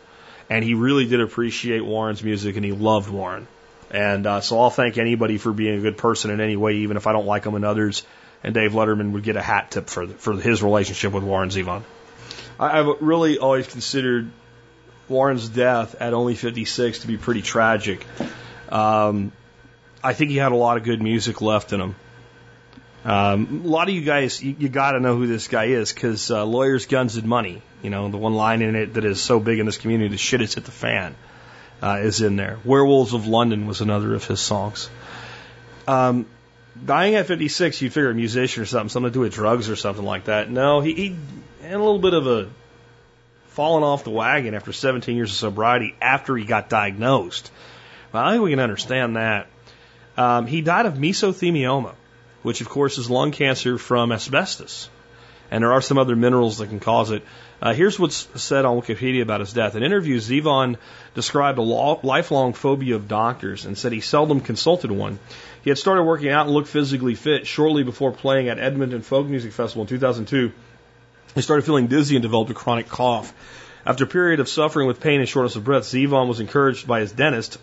And he really did appreciate Warren's music, and he loved Warren. And uh, so I'll thank anybody for being a good person in any way, even if I don't like them and others. And Dave Letterman would get a hat tip for for his relationship with Warren Zevon. I've really always considered Warren's death at only 56 to be pretty tragic. Um, I think he had a lot of good music left in him. Um, a lot of you guys, you, you got to know who this guy is because uh, lawyers, guns, and money. You know the one line in it that is so big in this community: "The shit has hit the fan." Uh, is in there. Werewolves of London was another of his songs. Um, dying at 56, you'd figure a musician or something, something to do with drugs or something like that. No, he, he had a little bit of a falling off the wagon after 17 years of sobriety after he got diagnosed. Well, I think we can understand that. Um, he died of mesothelioma, which of course is lung cancer from asbestos. And there are some other minerals that can cause it. Uh, here's what's said on Wikipedia about his death. In interviews, Zevon described a lifelong phobia of doctors and said he seldom consulted one. He had started working out and looked physically fit shortly before playing at Edmonton Folk Music Festival in 2002. He started feeling dizzy and developed a chronic cough. After a period of suffering with pain and shortness of breath, Zevon was encouraged by his dentist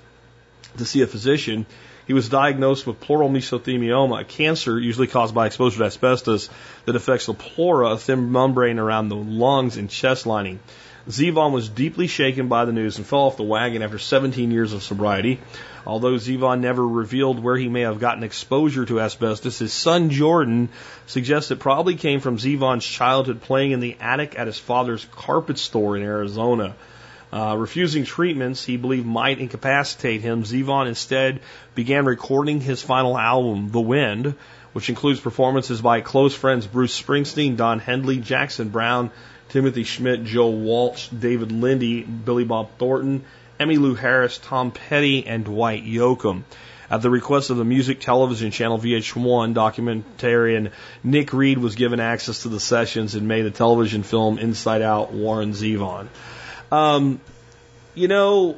to see a physician. He was diagnosed with pleural mesothelioma, a cancer usually caused by exposure to asbestos that affects the pleura, a thin membrane around the lungs and chest lining. Zevon was deeply shaken by the news and fell off the wagon after 17 years of sobriety. Although Zevon never revealed where he may have gotten exposure to asbestos, his son Jordan suggests it probably came from Zevon's childhood playing in the attic at his father's carpet store in Arizona. Uh, refusing treatments he believed might incapacitate him, Zevon instead began recording his final album, The Wind, which includes performances by close friends Bruce Springsteen, Don Henley, Jackson Browne, Timothy Schmit, Joe Walsh, David Lindley, Billy Bob Thornton, Emmylou Harris, Tom Petty, and Dwight Yoakam. At the request of the music television channel VH1, documentarian Nick Read was given access to the sessions and made the television film Inside Out Warren Zevon. Um, you know,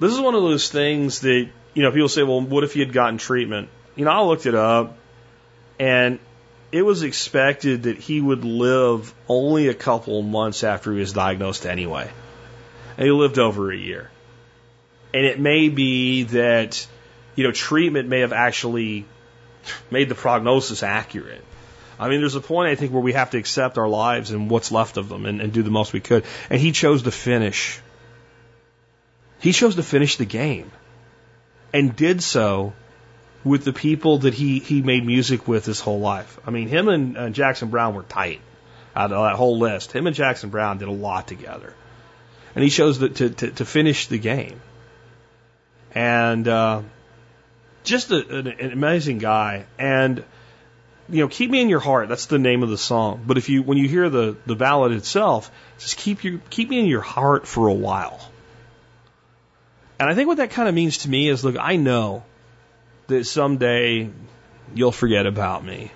this is one of those things that, you know, people say, well, what if he had gotten treatment? You know, I looked it up and it was expected that he would live only a couple months after he was diagnosed anyway. And he lived over a year. And it may be that, you know, treatment may have actually made the prognosis accurate. I mean, there's a point, I think, where we have to accept our lives and what's left of them and, and do the most we could. And he chose to finish. He chose to finish the game and did so with the people that he, he made music with his whole life. I mean, him and uh, Jackson Browne were tight out of that whole list. Him and Jackson Browne did a lot together. And he chose to, to, to, finish the game. And uh, just a, an, an amazing guy. And you know, keep me in your heart. That's the name of the song. But if you, when you hear the, the ballad itself, just keep you, keep me in your heart for a while. And I think what that kind of means to me is, look, I know that someday you'll forget about me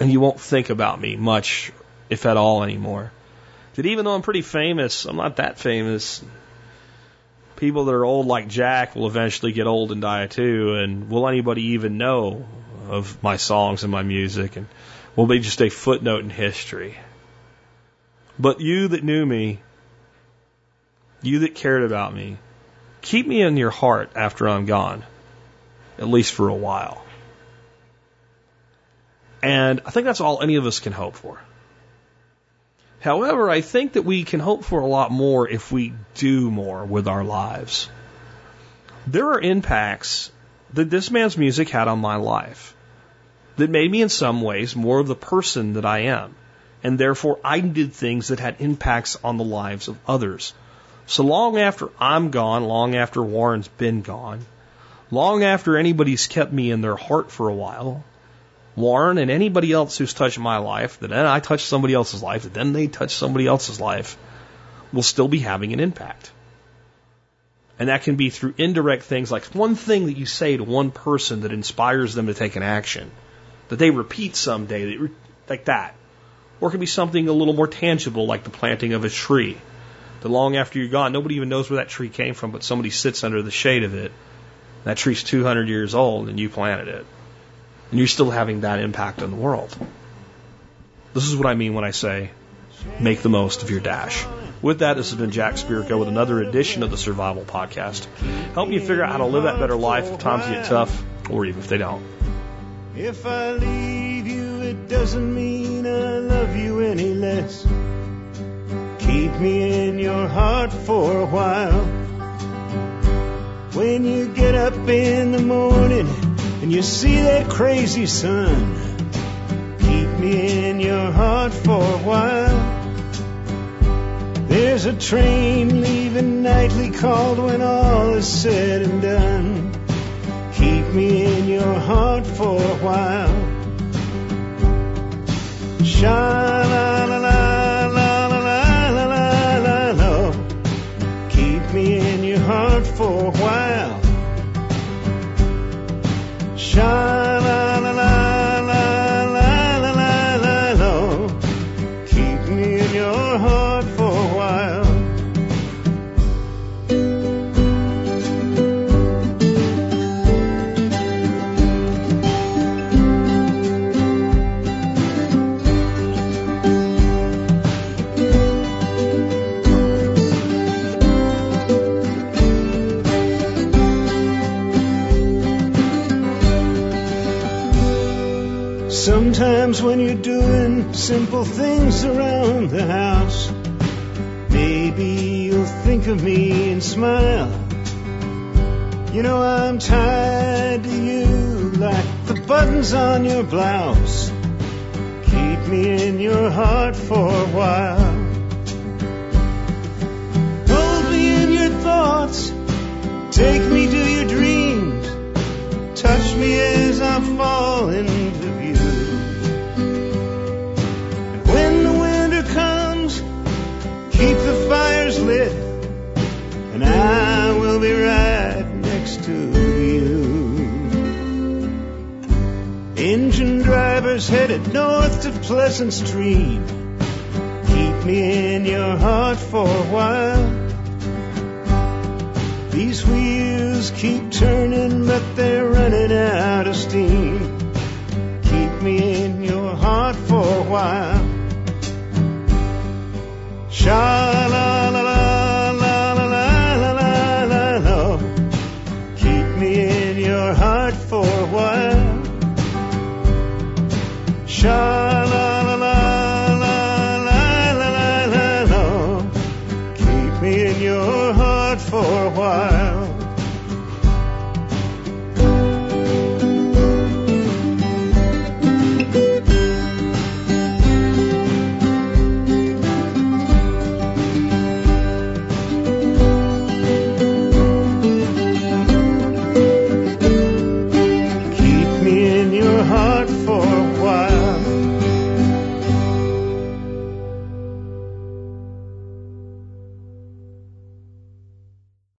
and you won't think about me much, if at all anymore. That even though I'm pretty famous, I'm not that famous. People that are old like Jack will eventually get old and die too. And will anybody even know of my songs and my music, and will be just a footnote in history. But you that knew me, you that cared about me, keep me in your heart after I'm gone, at least for a while. And I think that's all any of us can hope for. However, I think that we can hope for a lot more if we do more with our lives. There are impacts that this man's music had on my life that made me in some ways more of the person that I am. And therefore I did things that had impacts on the lives of others. So long after I'm gone, long after Warren's been gone, long after anybody's kept me in their heart for a while, Warren and anybody else who's touched my life, that then I touch somebody else's life, that then they touch somebody else's life, will still be having an impact. And that can be through indirect things like one thing that you say to one person that inspires them to take an action that they repeat someday, like that. Or it could be something a little more tangible, like the planting of a tree. That long after you're gone, nobody even knows where that tree came from, but somebody sits under the shade of it. That tree's 200 years old, and you planted it. And you're still having that impact on the world. This is what I mean when I say make the most of your dash. With that, this has been Jack Spirko with another edition of the Survival Podcast. Helping you figure out how to live that better life if times get tough, or even if they don't. If I leave you, it doesn't mean I love you any less. Keep me in your heart for a while. When you get up in the morning and you see that crazy sun, keep me in your heart for a while. There's a train leaving nightly called when all is said and done. Keep me in your heart for a while. Sha la la la la la la la la la. Keep me in your heart for a while. Sha simple things around the house, maybe you'll think of me and smile. You know I'm tied to you like the buttons on your blouse. Keep me in your heart for a while. Hold me in your thoughts, take me to your dreams, touch me as I fall and I will be right next to you. Engine drivers headed north to Pleasant Street. Keep me in your heart for a while. These wheels keep turning, but they're running out of steam. Keep me in your heart for a while. Sha show.